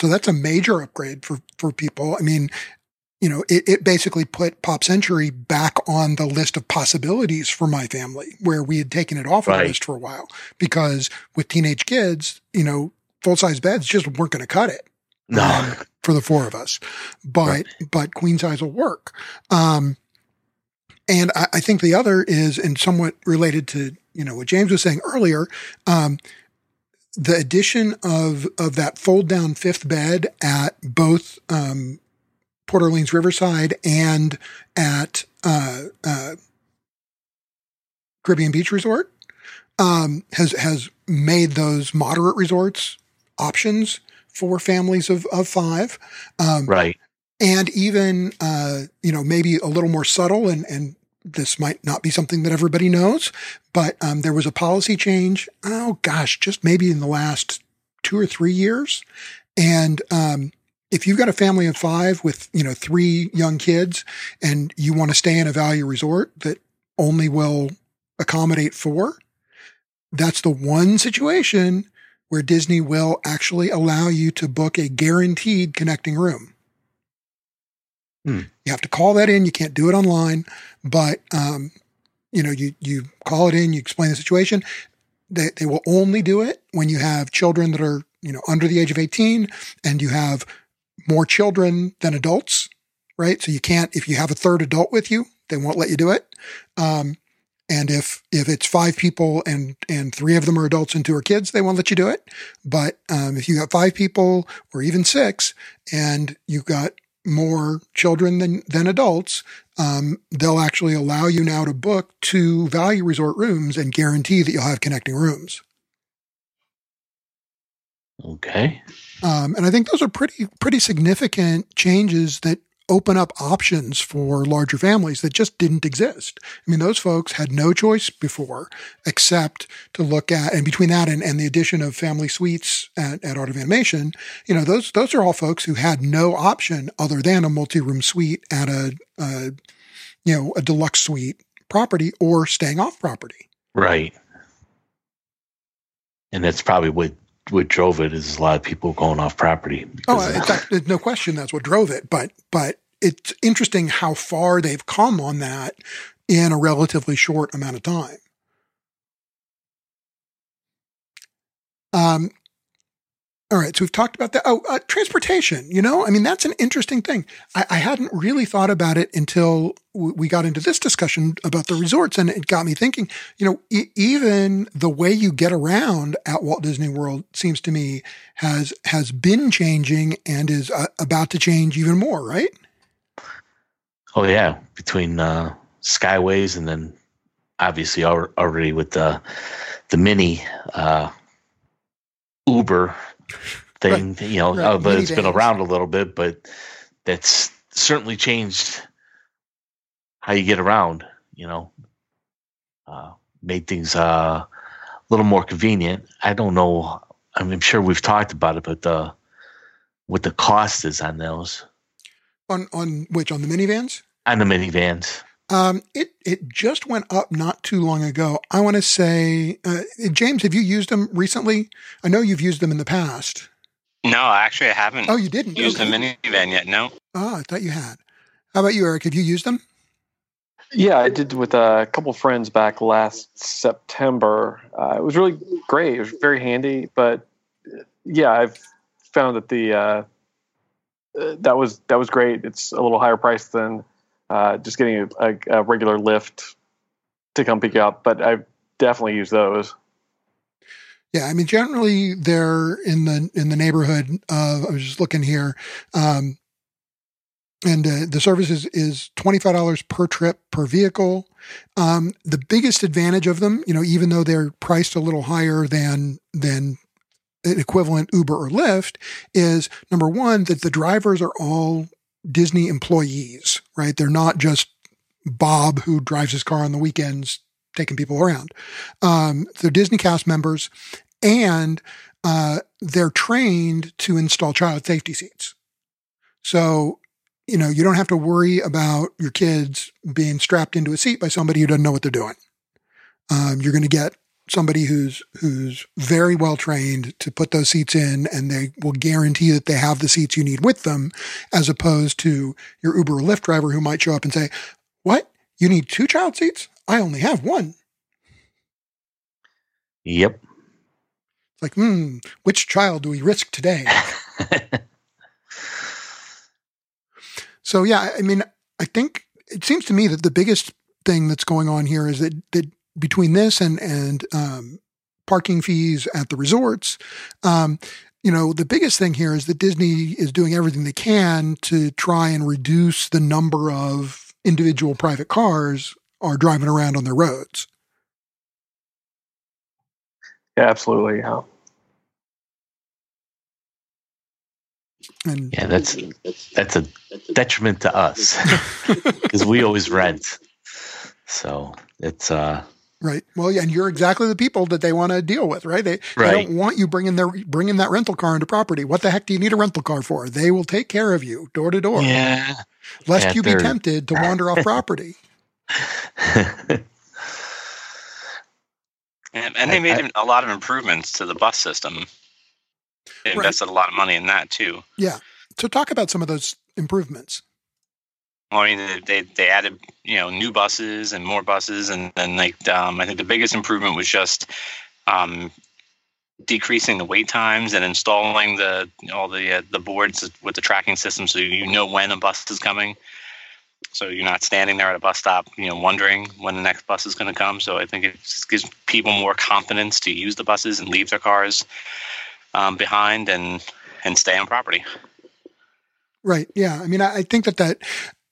So that's a major upgrade for for people. I mean, you know, it, it basically put Pop Century back on the list of possibilities for my family, where we had taken it off of the list for a while. Because with teenage kids, you know, full size beds just weren't going to cut it no, um, for the four of us, but but queen size will work. Um, and I, I think the other is, and somewhat related to you know what James was saying earlier, um, the addition of of that fold down fifth bed at both um, Port Orleans Riverside and at uh, uh, Caribbean Beach Resort um, has has made those moderate resorts options for families of, of five. Um, right, and even uh, you know maybe a little more subtle and and this might not be something that everybody knows but um, there was a policy change oh gosh just maybe in the last two or three years. And um, if you've got a family of five with you know three young kids and you want to stay in a value resort that only will accommodate four that's the one situation where disney will actually allow you to book a guaranteed connecting room Hmm. you have to call that in. You can't do it online, but um, you know, you you call it in. You explain the situation. They they will only do it when you have children that are you know under the age of eighteen, and you have more children than adults, right? So you can't if you have a third adult with you, they won't let you do it. Um, and if if it's five people and and three of them are adults and two are kids, they won't let you do it. But um, if you got five people or even six, and you've got more children than than adults, um, they'll actually allow you now to book two value resort rooms and guarantee that you'll have connecting rooms. okay, Um, and I think those are pretty pretty significant changes that open up options for larger families that just didn't exist. I mean, those folks had no choice before except to look at, and between that and, and the addition of family suites at, at Art of Animation, you know, those those are all folks who had no option other than a multi-room suite at a, a you know a deluxe suite property or staying off property. right, and that's probably what what drove it is a lot of people going off property. Oh, in fact, no question that's what drove it. But but it's interesting how far they've come on that in a relatively short amount of time. Um. All right, so we've talked about that. Oh, uh, transportation. You know, I mean, that's an interesting thing. I, I hadn't really thought about it until w- we got into this discussion about the resorts, and it got me thinking. You know, e- even the way you get around at Walt Disney World seems to me has has been changing and is uh, about to change even more. Right? oh yeah, between uh, Skyways and then obviously already with the the mini uh, Uber thing, right. you know, right. uh, but mini it's vans. been around a little bit, but that's certainly changed how you get around, you know, uh, made things uh, a little more convenient. I don't know. I mean, I'm sure we've talked about it, but the what the cost is on those. On on which on the minivans? On the minivans. Um, it it just went up not too long ago. I want to say, uh, James, have you used them recently? I know you've used them in the past. No, actually, I haven't. Oh, you didn't use okay. the minivan yet. No. Oh, I thought you had. How about you, Eric? Have you used them? Yeah, I did with a couple friends back last September. Uh, it was really great. It was very handy, but yeah, I've found that the uh, uh, that was that was great. It's a little higher price than uh, just getting a, a, regular Lyft to come pick you up, but I've definitely used those. Yeah, I mean, generally they're in the in the neighborhood of. I was just looking here. Um, and uh, the service is, is $25 per trip per vehicle. Um, the biggest advantage of them, you know, even though they're priced a little higher than, than an equivalent Uber or Lyft is number one, that the drivers are all Disney employees, right? They're not just Bob who drives his car on the weekends taking people around. Um, they're Disney cast members and uh, they're trained to install child safety seats. So you know, you don't have to worry about your kids being strapped into a seat by somebody who doesn't know what they're doing. Um, you're going to get somebody who's who's very well trained to put those seats in, and they will guarantee that they have the seats you need with them, as opposed to your Uber or Lyft driver who might show up and say, "What? You need two child seats? I only have one." Yep. It's like, hmm, which child do we risk today? So yeah, I mean, I think it seems to me that the biggest thing that's going on here is that that between this and and um, parking fees at the resorts, um, you know, the biggest thing here is that Disney is doing everything they can to try and reduce the number of individual private cars are driving around on their roads. Yeah, absolutely. Yeah. And yeah, that's that's a detriment to us because we always rent. So it's uh right. Well, yeah, and you're exactly the people that they want to deal with, right? They, right. they don't want you bringing their bringing that rental car into property. What the heck do you need a rental car for? They will take care of you door to door. Yeah. Lest yeah, you be tempted to wander off property. and, and, they made I, I, a lot of improvements to the bus system. They invested right. a lot of money in that too. Yeah. So talk about some of those improvements. Mean, they they added you know new buses and more buses, and then like um, I think the biggest improvement was just um, decreasing the wait times and installing the all the uh, the boards with the tracking system, so you know when a bus is coming. So you're not standing there at a bus stop, you know, wondering when the next bus is going to come. So I think it gives people more confidence to use the buses and leave their cars um, behind and and stay on property. Right. Yeah. I mean, I, I think that that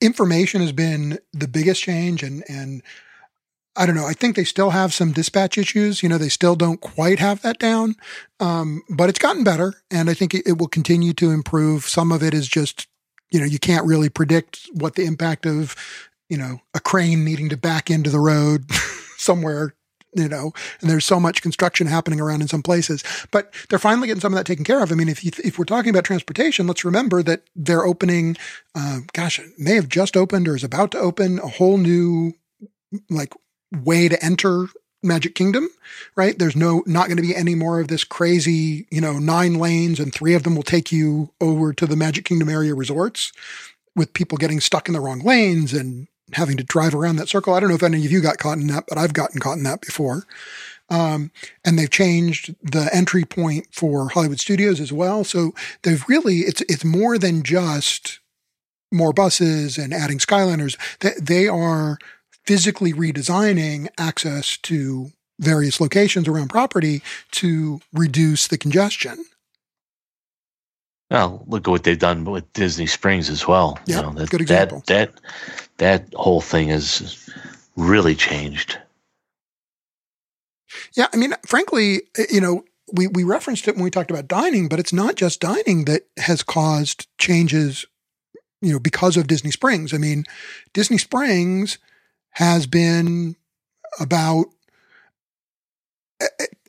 information has been the biggest change, and and I don't know. I think they still have some dispatch issues. You know, they still don't quite have that down, um, but it's gotten better, and I think it, it will continue to improve. Some of it is just, you know, you can't really predict what the impact of, you know, a crane needing to back into the road somewhere you know, and there's so much construction happening around in some places. But they're finally getting some of that taken care of. I mean, if you, if we're talking about transportation, let's remember that they're opening, uh, gosh, it may have just opened or is about to open a whole new like way to enter Magic Kingdom, right? There's no, not going to be any more of this crazy, you know, nine lanes and three of them will take you over to the Magic Kingdom area resorts with people getting stuck in the wrong lanes and having to drive around that circle. I don't know if any of you got caught in that, but I've gotten caught in that before. Um, and they've changed the entry point for Hollywood Studios as well. So they've really it's it's more than just more buses and adding Skyliners. They, they are physically redesigning access to various locations around property to reduce the congestion. Well, look at what they've done with Disney Springs as well. Yeah, you know, that, good example. That, that that whole thing has really changed. Yeah, I mean, frankly, eh, you know, we we referenced it when we talked about dining, but it's not just dining that has caused changes. You know, because of Disney Springs. I mean, Disney Springs has been about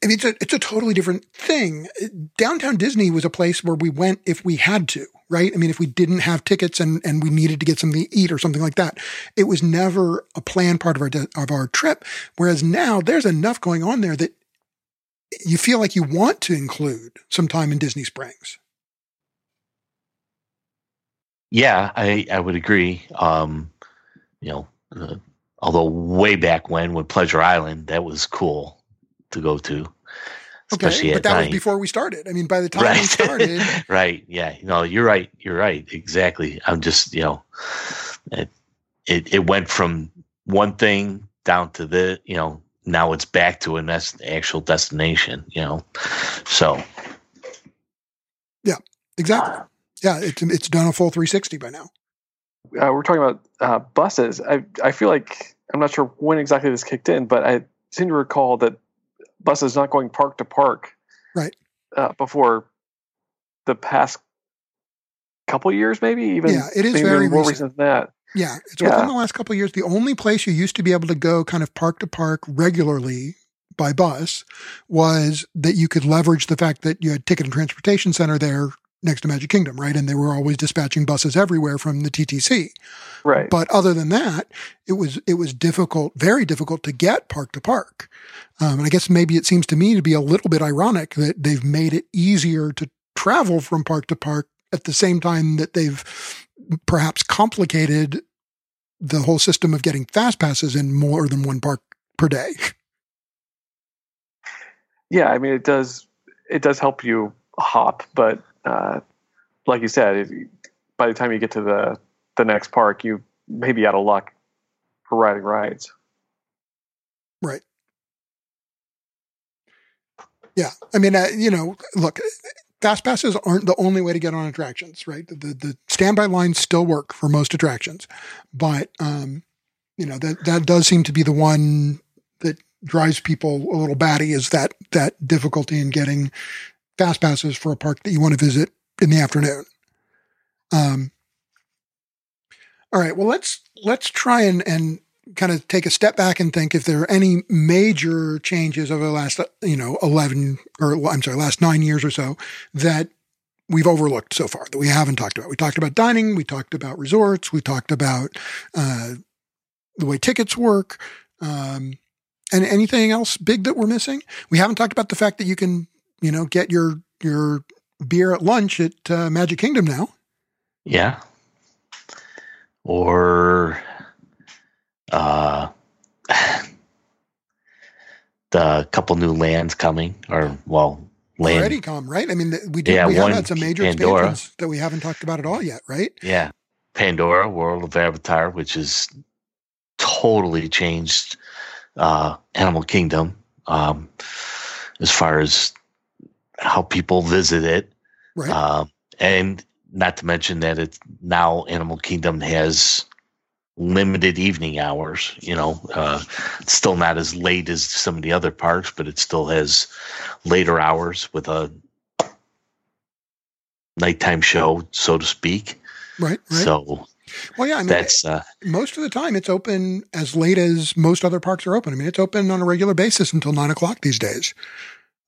I mean, it's a it's a totally different thing. Downtown Disney was a place where we went if we had to, right? I mean, if we didn't have tickets and and we needed to get something to eat or something like that, it was never a planned part of our of our trip. Whereas now, there's enough going on there that you feel like you want to include some time in Disney Springs. Yeah, I I would agree. Um, you know, uh, although way back when with Pleasure Island, that was cool to go to. Okay, but that night. was before we started. I mean, by the time right. we started, right? Yeah, no, you're right. You're right. Exactly. I'm just, you know, it, it it went from one thing down to the, you know, now it's back to an actual destination. You know, so. Yeah. Exactly. Yeah, it's it's done a full 360 by now. Uh, we're talking about uh, buses. I I feel like I'm not sure when exactly this kicked in, but I seem to recall that buses not going park to park right uh, before the past couple years maybe even yeah it is very more recent. recent than that yeah it's yeah. within the last couple of years the only place you used to be able to go kind of park to park regularly by bus was that you could leverage the fact that you had ticket and transportation center there next to Magic Kingdom, right? And they were always dispatching buses everywhere from the TTC. Right. But other than that, it was it was difficult, very difficult to get park to park. Um, and I guess maybe it seems to me to be a little bit ironic that they've made it easier to travel from park to park at the same time that they've perhaps complicated the whole system of getting fast passes in more than one park per day. Yeah, I mean it does it does help you hop, but uh, like you said, by the time you get to the the next park, you may be out of luck for riding rides. Right. Yeah, I mean, uh, you know, look, fast passes aren't the only way to get on attractions, right? The the, the standby lines still work for most attractions, but um, you know that that does seem to be the one that drives people a little batty is that that difficulty in getting fast passes for a park that you want to visit in the afternoon. Um, all right. Well, let's let's try and and kind of take a step back and think if there are any major changes over the last you know eleven or I'm sorry, last nine years or so that we've overlooked so far that we haven't talked about. We talked about dining. We talked about resorts. We talked about uh, the way tickets work. Um, and anything else big that we're missing? We haven't talked about the fact that you can you know, get your your beer at lunch at uh, Magic Kingdom now. Yeah. Or uh the couple new lands coming or well land already come right i mean we did yeah, we have had some major Pandora. expansions that we haven't talked about at all yet right yeah pandora world of avatar which has totally changed uh animal kingdom um as far as how people visit it. Right. Uh, and not to mention that it's now Animal Kingdom has limited evening hours. You know, uh, it's still not as late as some of the other parks, but it still has later hours with a nighttime show, so to speak. Right. right. So. Well, yeah, I mean, that's uh, most of the time it's open as late as most other parks are open. I mean, it's open on a regular basis until nine o'clock these days.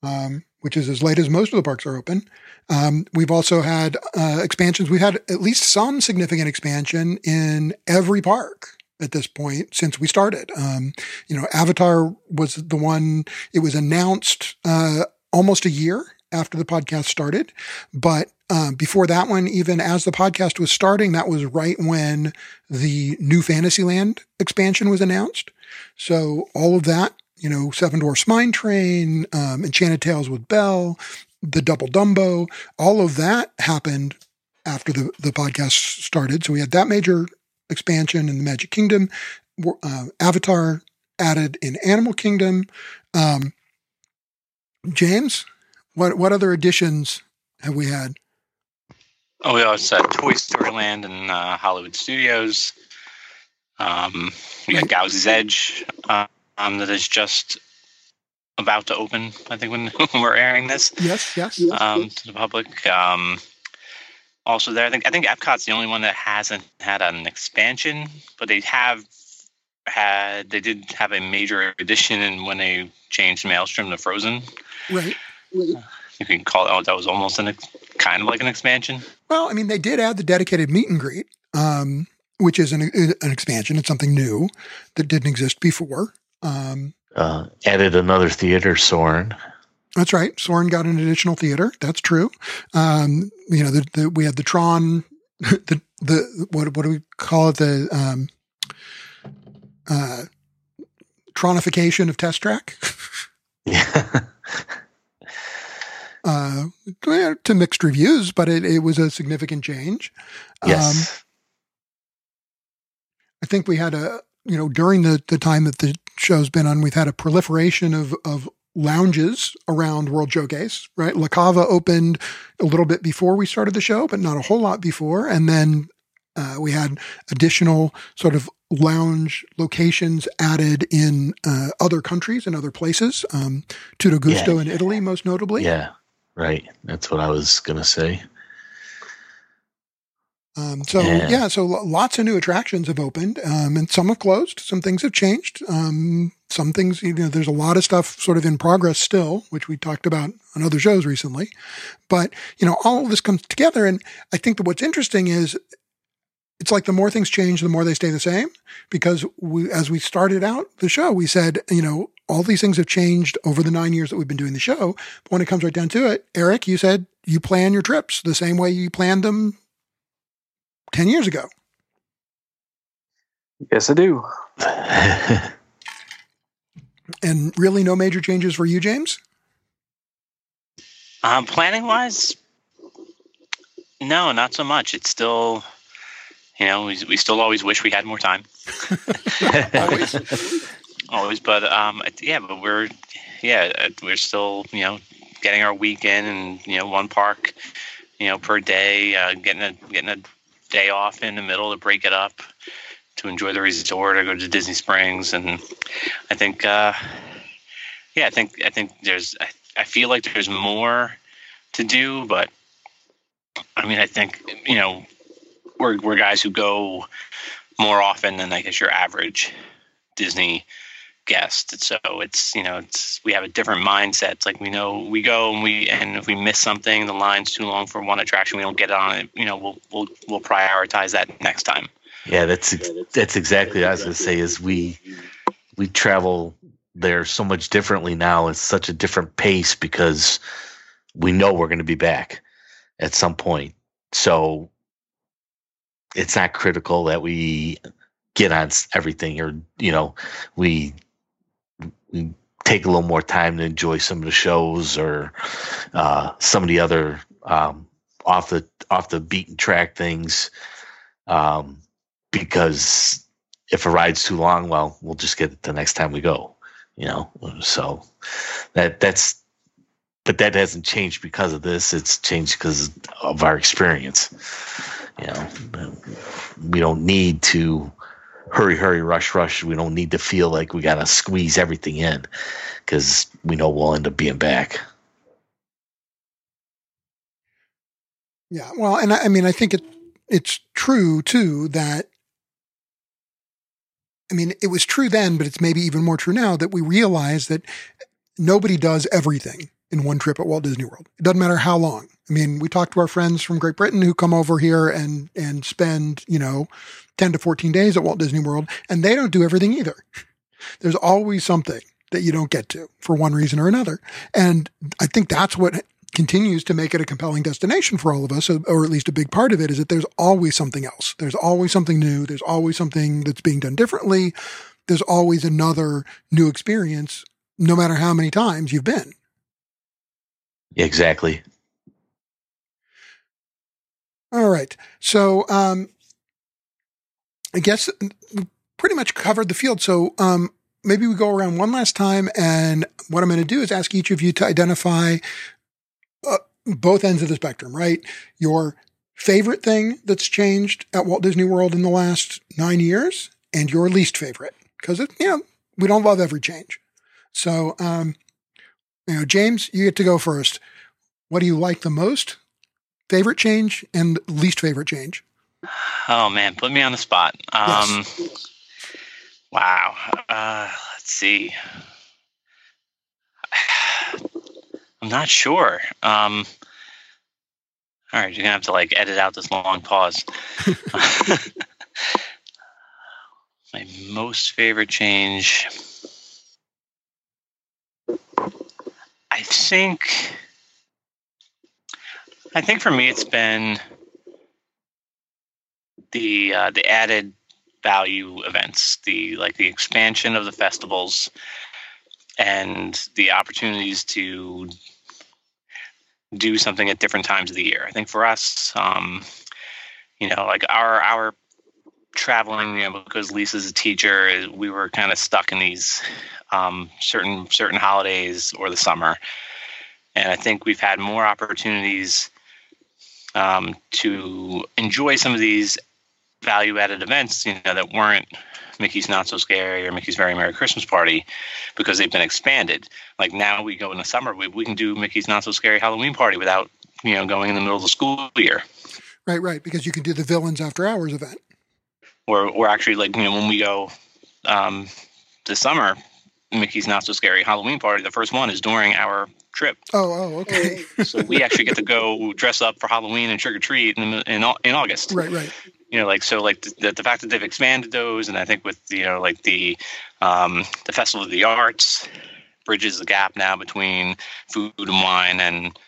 Um, which is as late as most of the parks are open. Um, we've also had uh, expansions. We've had at least some significant expansion in every park at this point since we started. Um, you know, Avatar was the one, it was announced uh, almost a year after the podcast started. But uh, before that one, even as the podcast was starting, that was right when the new Fantasyland expansion was announced. So all of that you know, Seven Dwarfs Mine Train, um, Enchanted Tales with Belle, the Double Dumbo, all of that happened after the, the podcast started. So we had that major expansion in the Magic Kingdom, uh, Avatar added in Animal Kingdom. Um, James, what what other additions have we had? Oh, yeah, it's had Toy Story Land and uh, Hollywood Studios. Um, we got. Galaxy's Edge. Uh, um, that is just about to open. I think when, when we're airing this Yes, yes. um, to the public. Um, also, there, I think I think Epcot's the only one that hasn't had an expansion, but they have had they did have a major addition in when they changed Maelstrom to Frozen. Right. You can call it. Oh, that was almost an ex- kind of like an expansion. Well, I mean, they did add the dedicated meet and greet, um, which is an, an expansion. It's something new that didn't exist before. Um, Uh, added another theater, Soarin'. that's right. Soarin' got an additional theater. That's true. Um, you know, the, the, we had the Tron, the the what what do we call it? The um, uh, Tronification of Test Track. Yeah. uh, to mixed reviews, but it, it was a significant change. Um, yes. I think we had a, you know, during the, the time that the show's been on, we've had a proliferation of, of lounges around World Showcase, right? La Cava opened a little bit before we started the show, but not a whole lot before. And then uh, we had additional sort of lounge locations added in uh, other countries and other places. Um, Tutto Gusto Yeah. in Italy, most notably. yeah. Right. That's what I was gonna say. Um, so Yeah. yeah. so lots of new attractions have opened, um, and some have closed. Some things have changed. Um, some things, you know, there's a lot of stuff sort of in progress still, which we talked about on other shows recently. But you know, all of this comes together, and I think that what's interesting is it's like the more things change, the more they stay the same. Because we, as we started out the show, we said, you know, all these things have changed over the nine years that we've been doing the show. But when it comes right down to it, Eric, you said you plan your trips the same way you planned them 10 years ago. Yes, I do. And really no major changes for you, James? Um, planning wise, no, not so much. It's still, you know, we, we still always wish we had more time. always but um yeah but we're yeah uh, we're still you know getting our week in and you know one park you know per day uh, getting a getting a day off in the middle to break it up to enjoy the resort or go to disney springs. And i think uh yeah i think i think there's i, I feel like there's more to do but i mean i think you know we're, we're guys who go more often than i guess your average disney guest. So it's you know it's we have a different mindset. It's like we know we go and we and if we miss something, the line's too long for one attraction, we don't get on it. You know we'll we'll we'll prioritize that next time. Yeah, that's that's exactly what I was gonna say. Is we we travel there so much differently now. It's such a different pace because we know we're going to be back at some point. So it's not critical that we get on everything, or you know, we we take a little more time to enjoy some of the shows or uh, some of the other um, off the off the beaten track things. Um, because if a ride's too long, well, we'll just get it the next time we go, you know. So that that's but that hasn't changed because of this. It's changed because of our experience. You know, we don't need to hurry, hurry, rush, rush. We don't need to feel like we got to squeeze everything in because we know we'll end up being back. Yeah. Well, and I, I mean, I think it it's true too that I mean, it was true then, but it's maybe even more true now that we realize that nobody does everything in one trip at Walt Disney World. It doesn't matter how long. I mean, we talk to our friends from Great Britain who come over here and and spend, you know, 10 to 14 days at Walt Disney World, and they don't do everything either. There's always something that you don't get to for one reason or another. And I think that's what continues to make it a compelling destination for all of us, or at least a big part of it is that there's always something else. There's always something new. There's always something that's being done differently. There's always another new experience, no matter how many times you've been. Exactly. All right. So, um, I guess we pretty much covered the field. So, um, maybe we go around one last time. And what I'm going to do is ask each of you to identify uh, both ends of the spectrum, right? Your favorite thing that's changed at Walt Disney World in the last nine years and your least favorite. Because, you know, we don't love every change. So, um, You know, James, you get to go first. What do you like the most? Favorite change and least favorite change? Oh man, put me on the spot. Um, Yes. Wow. Uh, let's see. I'm not sure. Um, all right, you're gonna have to like edit out this long pause. My most favorite change. I think. I think for me, it's been the uh, the added value events, the like the expansion of the festivals, and the opportunities to do something at different times of the year. I think for us, um, you know, like our our traveling, you know, because Lisa's a teacher, we were kind of stuck in these um, certain certain holidays or the summer, and I think we've had more opportunities um, to enjoy some of these value added events, you know, that weren't Mickey's Not So Scary or Mickey's Very Merry Christmas Party because they've been expanded. Like now we go in the summer, we, we can do Mickey's Not So Scary Halloween Party without, you know, going in the middle of the school year. Right, right, because you can do the villains after hours event. Or, or actually, like, you know, when we go um, this summer, Mickey's Not So Scary Halloween Party, the first one is during our trip. Oh, oh, okay. So we actually get to go dress up for Halloween and trick or treat in, in, in August. right, right. You know like so like the, the fact that they've expanded those and i think with you know like the um the festival of the arts bridges the gap now between food and wine and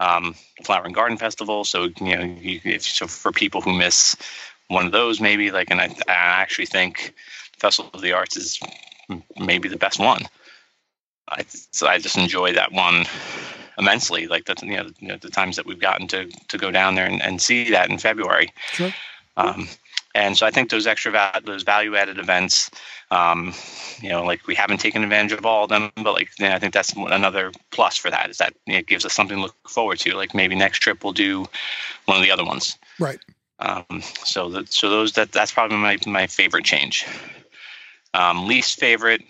um flower and garden festival. So you know you, if so for people who miss one of those maybe like and i, I actually think festival of the arts is maybe the best one. I so i just enjoy that one immensely. Like the you know, you know the times that we've gotten to to go down there and, and see that in february. Sure. Um, and so I think those extra va- those value added events, um, you know, like we haven't taken advantage of all of them, but like you know, I think that's another plus for that is that it gives us something to look forward to. Like maybe next trip we'll do one of the other ones. Right. Um, so that so those that that's probably my my favorite change. Um, least favorite.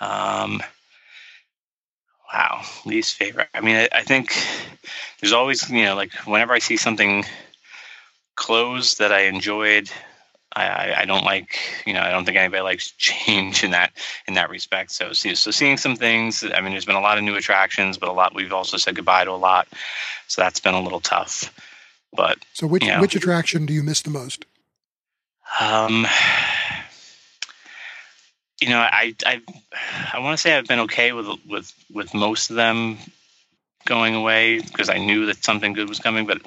Um, wow, least favorite. I mean, I, I think there's always you know like whenever I see something clothes that I enjoyed. I, I, I don't like, you know, I don't think anybody likes change in that in that respect. So, so seeing some things. I mean, there's been a lot of new attractions, but a lot we've also said goodbye to a lot. So that's been a little tough. But So which Yeah. which attraction do you miss the most? um, you know, I I I want to say I've been okay with with with most of them going away because I knew that something good was coming. But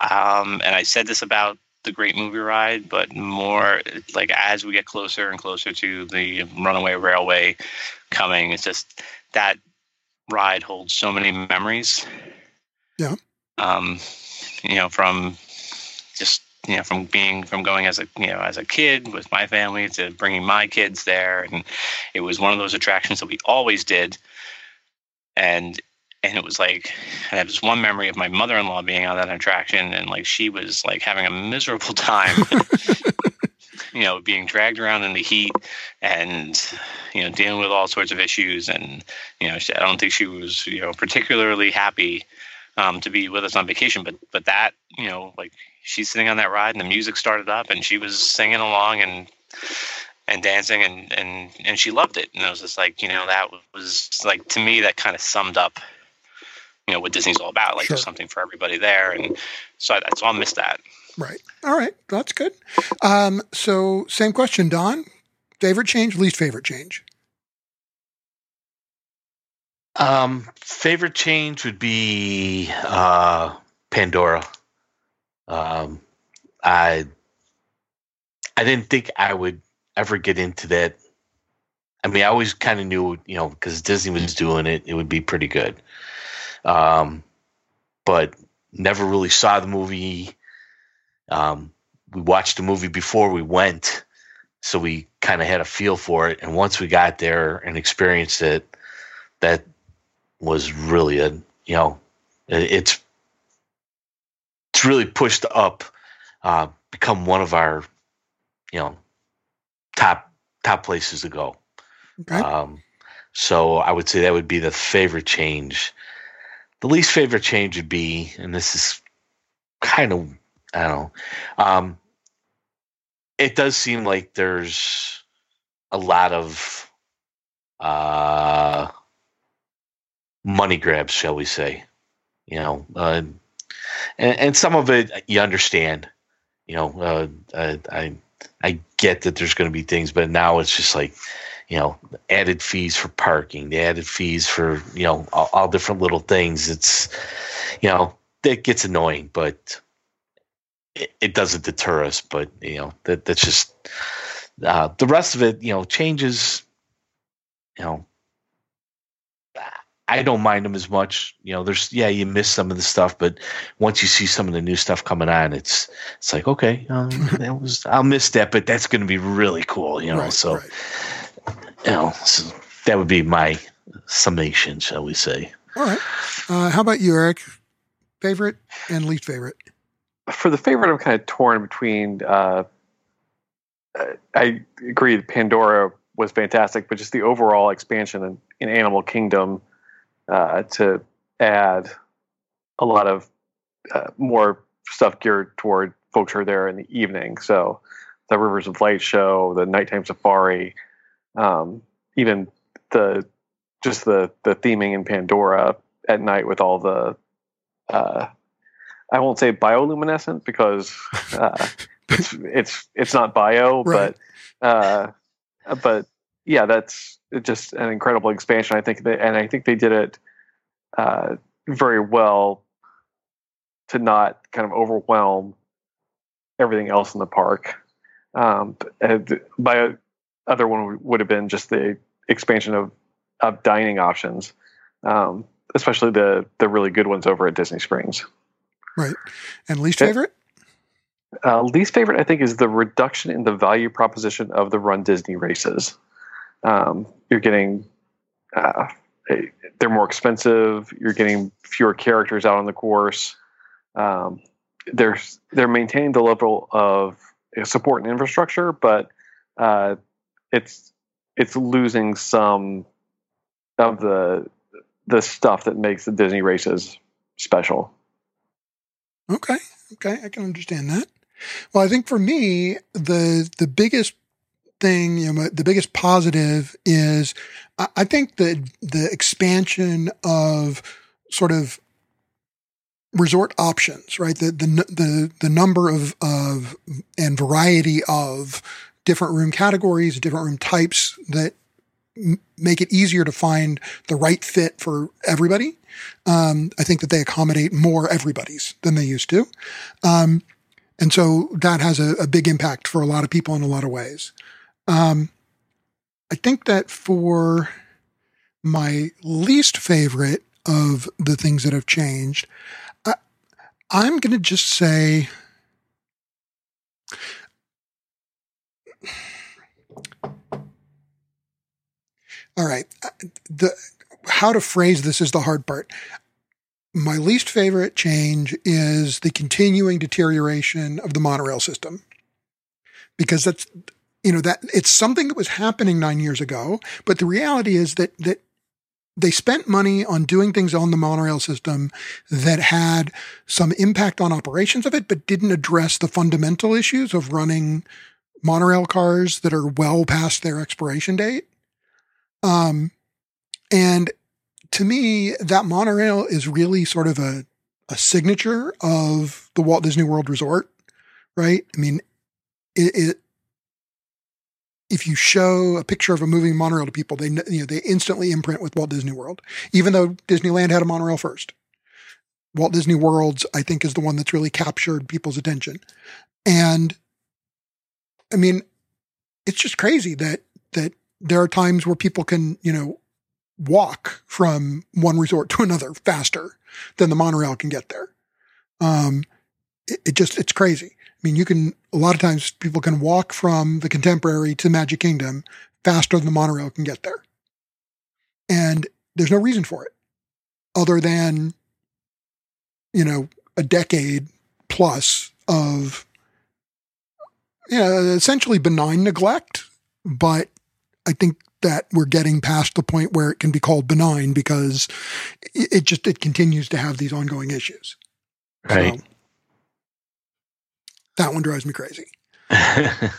um, and I said this about the Great Movie Ride, but more like as we get closer and closer to the Runaway Railway coming, it's just that ride holds so many memories. Yeah. Um, you know, from just you know from being from going as a you know as a kid with my family to bringing my kids there and it was one of those attractions that we always did and and it was like I have this one memory of my mother-in-law being on that attraction and like she was like having a miserable time you know being dragged around in the heat and you know dealing with all sorts of issues. And you know I don't think she was you know particularly happy um, to be with us on vacation but but that you know like she's sitting on that ride and the music started up and she was singing along and and dancing and and and she loved it. And it was just like you know that was like to me that kind of summed up you know what Disney's all about like Sure. there's something for everybody there and so I, so I'll miss that Right. All right. That's good. Um, so same question, Don. Favorite change, least favorite change. Um, favorite change would be uh, Pandora. Um, I I didn't think I would ever get into that. I mean, I always kind of knew, you know, because Disney was doing it, it would be pretty good. Um, but never really saw the movie. Um, we watched the movie before we went, so we kind of had a feel for it. And once we got there and experienced it, that was really a you know it- it's it's really pushed up uh become one of our you know top top places to go Okay. um So I would say that would be the favorite change. The least favorite change would be, and this is kind of I don't know. Um, it does seem like there's a lot of uh, money grabs, shall we say? You know, uh, and, and some of it you understand. You know, uh, I, I I get that there's going to be things, but now it's just like, you know, added fees for parking, the added fees for you know all, all different little things. It's, you know, that gets annoying, but it, it doesn't deter us. But you know, that that's just uh, the rest of it. You know, changes. You know, I don't mind them as much. You know, there's yeah, you miss some of the stuff, but once you see some of the new stuff coming on, it's it's like okay, um, that was I'll miss that, but that's going to be really cool. You know, Right, so right. You know, so that would be my summation, shall we say? All right. Uh, how about you, Eric? Favorite and least favorite? for the favorite, I'm kind of torn between. Uh, I agree, that Pandora was fantastic, but just the overall expansion in, in Animal Kingdom uh, to add a lot of uh, more stuff geared toward folks who are there in the evening. So the Rivers of Light show, the nighttime safari, um, even the just the the theming in Pandora at night with all the uh, I won't say bioluminescent because uh, it's it's it's not bio, Right. but uh, but yeah, that's just an incredible expansion. I think that, and I think they did it uh, very well to not kind of overwhelm everything else in the park. Um, my other one would have been just the expansion of of dining options, um, especially the the really good ones over at Disney Springs. Right. And least favorite? Uh, least favorite, I think, is the reduction in the value proposition of the Run Disney races. Um, you're getting, uh, they're more expensive. You're getting fewer characters out on the course. Um, they're they're maintaining the level of support and infrastructure, but uh, it's it's losing some of the the stuff that makes the Disney races special. Okay. Okay. I can understand that. Well, I think for me, the the biggest thing, you know, the biggest positive is I, I think the the expansion of sort of resort options, right? The the the the number of of and variety of different room categories, different room types that m- make it easier to find the right fit for everybody. Um, I think that they accommodate more everybody's than they used to. Um, and so that has a, a big impact for a lot of people in a lot of ways. Um, I think that for my least favorite of the things that have changed, I, I'm going to just say all right. Uh, the how to phrase this is the hard part. My least favorite change is the continuing deterioration of the monorail system. Because that's you know that it's something that was happening 9 years ago but the reality is that that they spent money on doing things on the monorail system that had some impact on operations of it but didn't address the fundamental issues of running monorail cars that are well past their expiration date um and to me, that monorail is really sort of a, a signature of the Walt Disney World Resort, right? I mean, it, it if you show a picture of a moving monorail to people, they you know they instantly imprint with Walt Disney World, even though Disneyland had a monorail first. Walt Disney World's, I think, is the one that's really captured people's attention, and I mean, it's just crazy that that there are times where people can you know walk from one resort to another faster than the monorail can get there. Um, it, it just, it's crazy. I mean, you can, a lot of times people can walk from the contemporary to Magic Kingdom faster than the monorail can get there. And there's no reason for it other than, you know, a decade plus of, you know, essentially benign neglect. But I think that we're getting past the point where it can be called benign because it just it continues to have these ongoing issues. Right. So, that one drives me crazy. uh,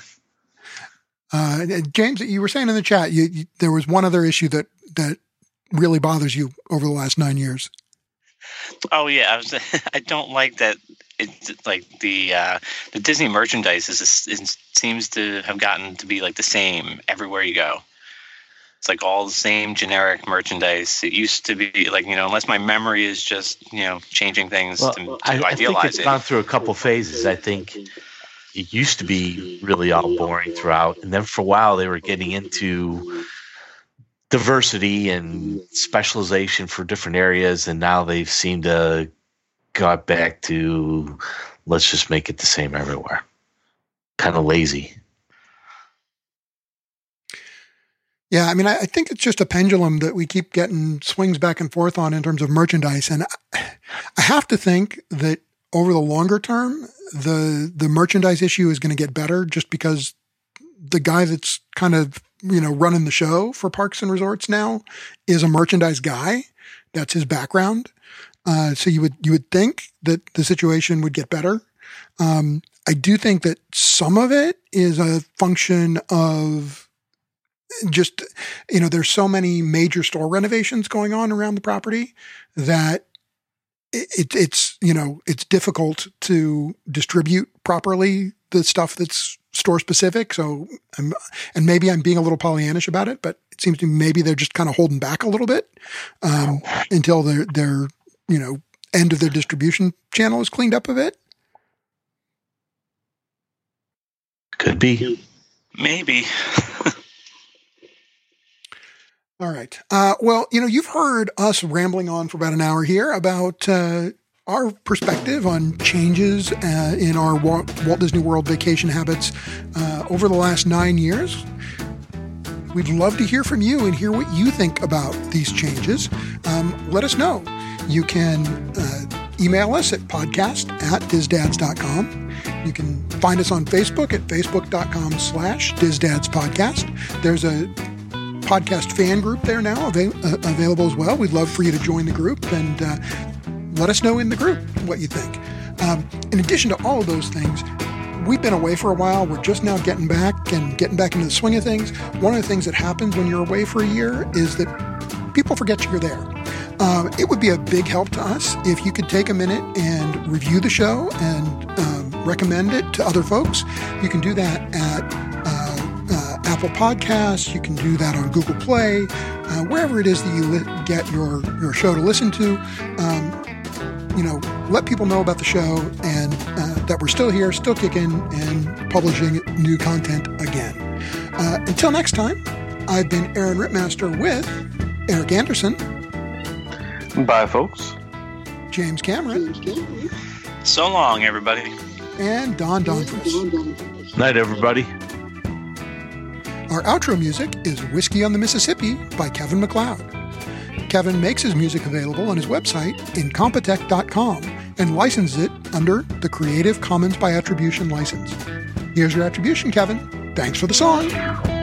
James, you were saying in the chat, you, you, there was one other issue that that really bothers you over the last nine years. Oh yeah, I was. I don't like that. It's like the uh, the Disney merchandise is, is seems to have gotten to be like the same everywhere you go. It's like all the same generic merchandise. It used to be like you know, unless my memory is just you know changing things well, to, to I, idealize I think it's it. gone through a couple phases. I think it used to be really all boring throughout, and then for a while they were getting into diversity and specialization for different areas, and now they've seemed to got back to let's just make it the same everywhere. Kind of lazy. Yeah, I mean, I, think it's just a pendulum that we keep getting swings back and forth on in terms of merchandise, and I have to think that over the longer term, the the merchandise issue is going to get better, just because the guy that's kind of you know, running the show for parks and resorts now is a merchandise guy. That's his background. Uh, so you would you would think that the situation would get better. Um, I do think that some of it is a function of just you know there's so many major store renovations going on around the property that it, it's you know it's difficult to distribute properly the stuff that's store specific. So, I'm, and maybe I'm being a little Pollyannish about it, but it seems to me maybe they're just kind of holding back a little bit um, until their their you know end of their distribution channel is cleaned up a bit. Could be, maybe. All right. Uh, well, you know, you've heard us rambling on for about an hour here about uh, our perspective on changes uh, in our Walt Disney World vacation habits uh, over the last nine years. We'd love to hear from you and hear what you think about these changes. Um, let us know. You can uh, email us at podcast at disdads.com. You can find us on Facebook at facebook.com slash disdadspodcast. There's a podcast fan group there now av- uh, available as well. We'd love for you to join the group and uh, let us know in the group what you think. Um, in addition to all of those things, we've been away for a while. We're just now getting back and getting back into the swing of things. One of the things that happens when you're away for a year is that people forget you're there. Um, it would be a big help to us if you could take a minute and review the show and um, recommend it to other folks. You can do that at uh, uh, Apple Podcasts. You can do that on Google Play, uh, wherever it is that you li- get your, your show to listen to. Um, you know, let people know about the show and uh, that we're still here, still kicking, and publishing new content again. Uh, until next time, I've been Aaron Rittmaster with Eric Anderson. Bye, folks. James Cameron. So long, everybody. And Don Donfris. Night, everybody. Our outro music is Whiskey on the Mississippi by Kevin MacLeod. Kevin makes his music available on his website, incompetech.com, and licenses it under the Creative Commons by Attribution license. Here's your attribution, Kevin. Thanks for the song.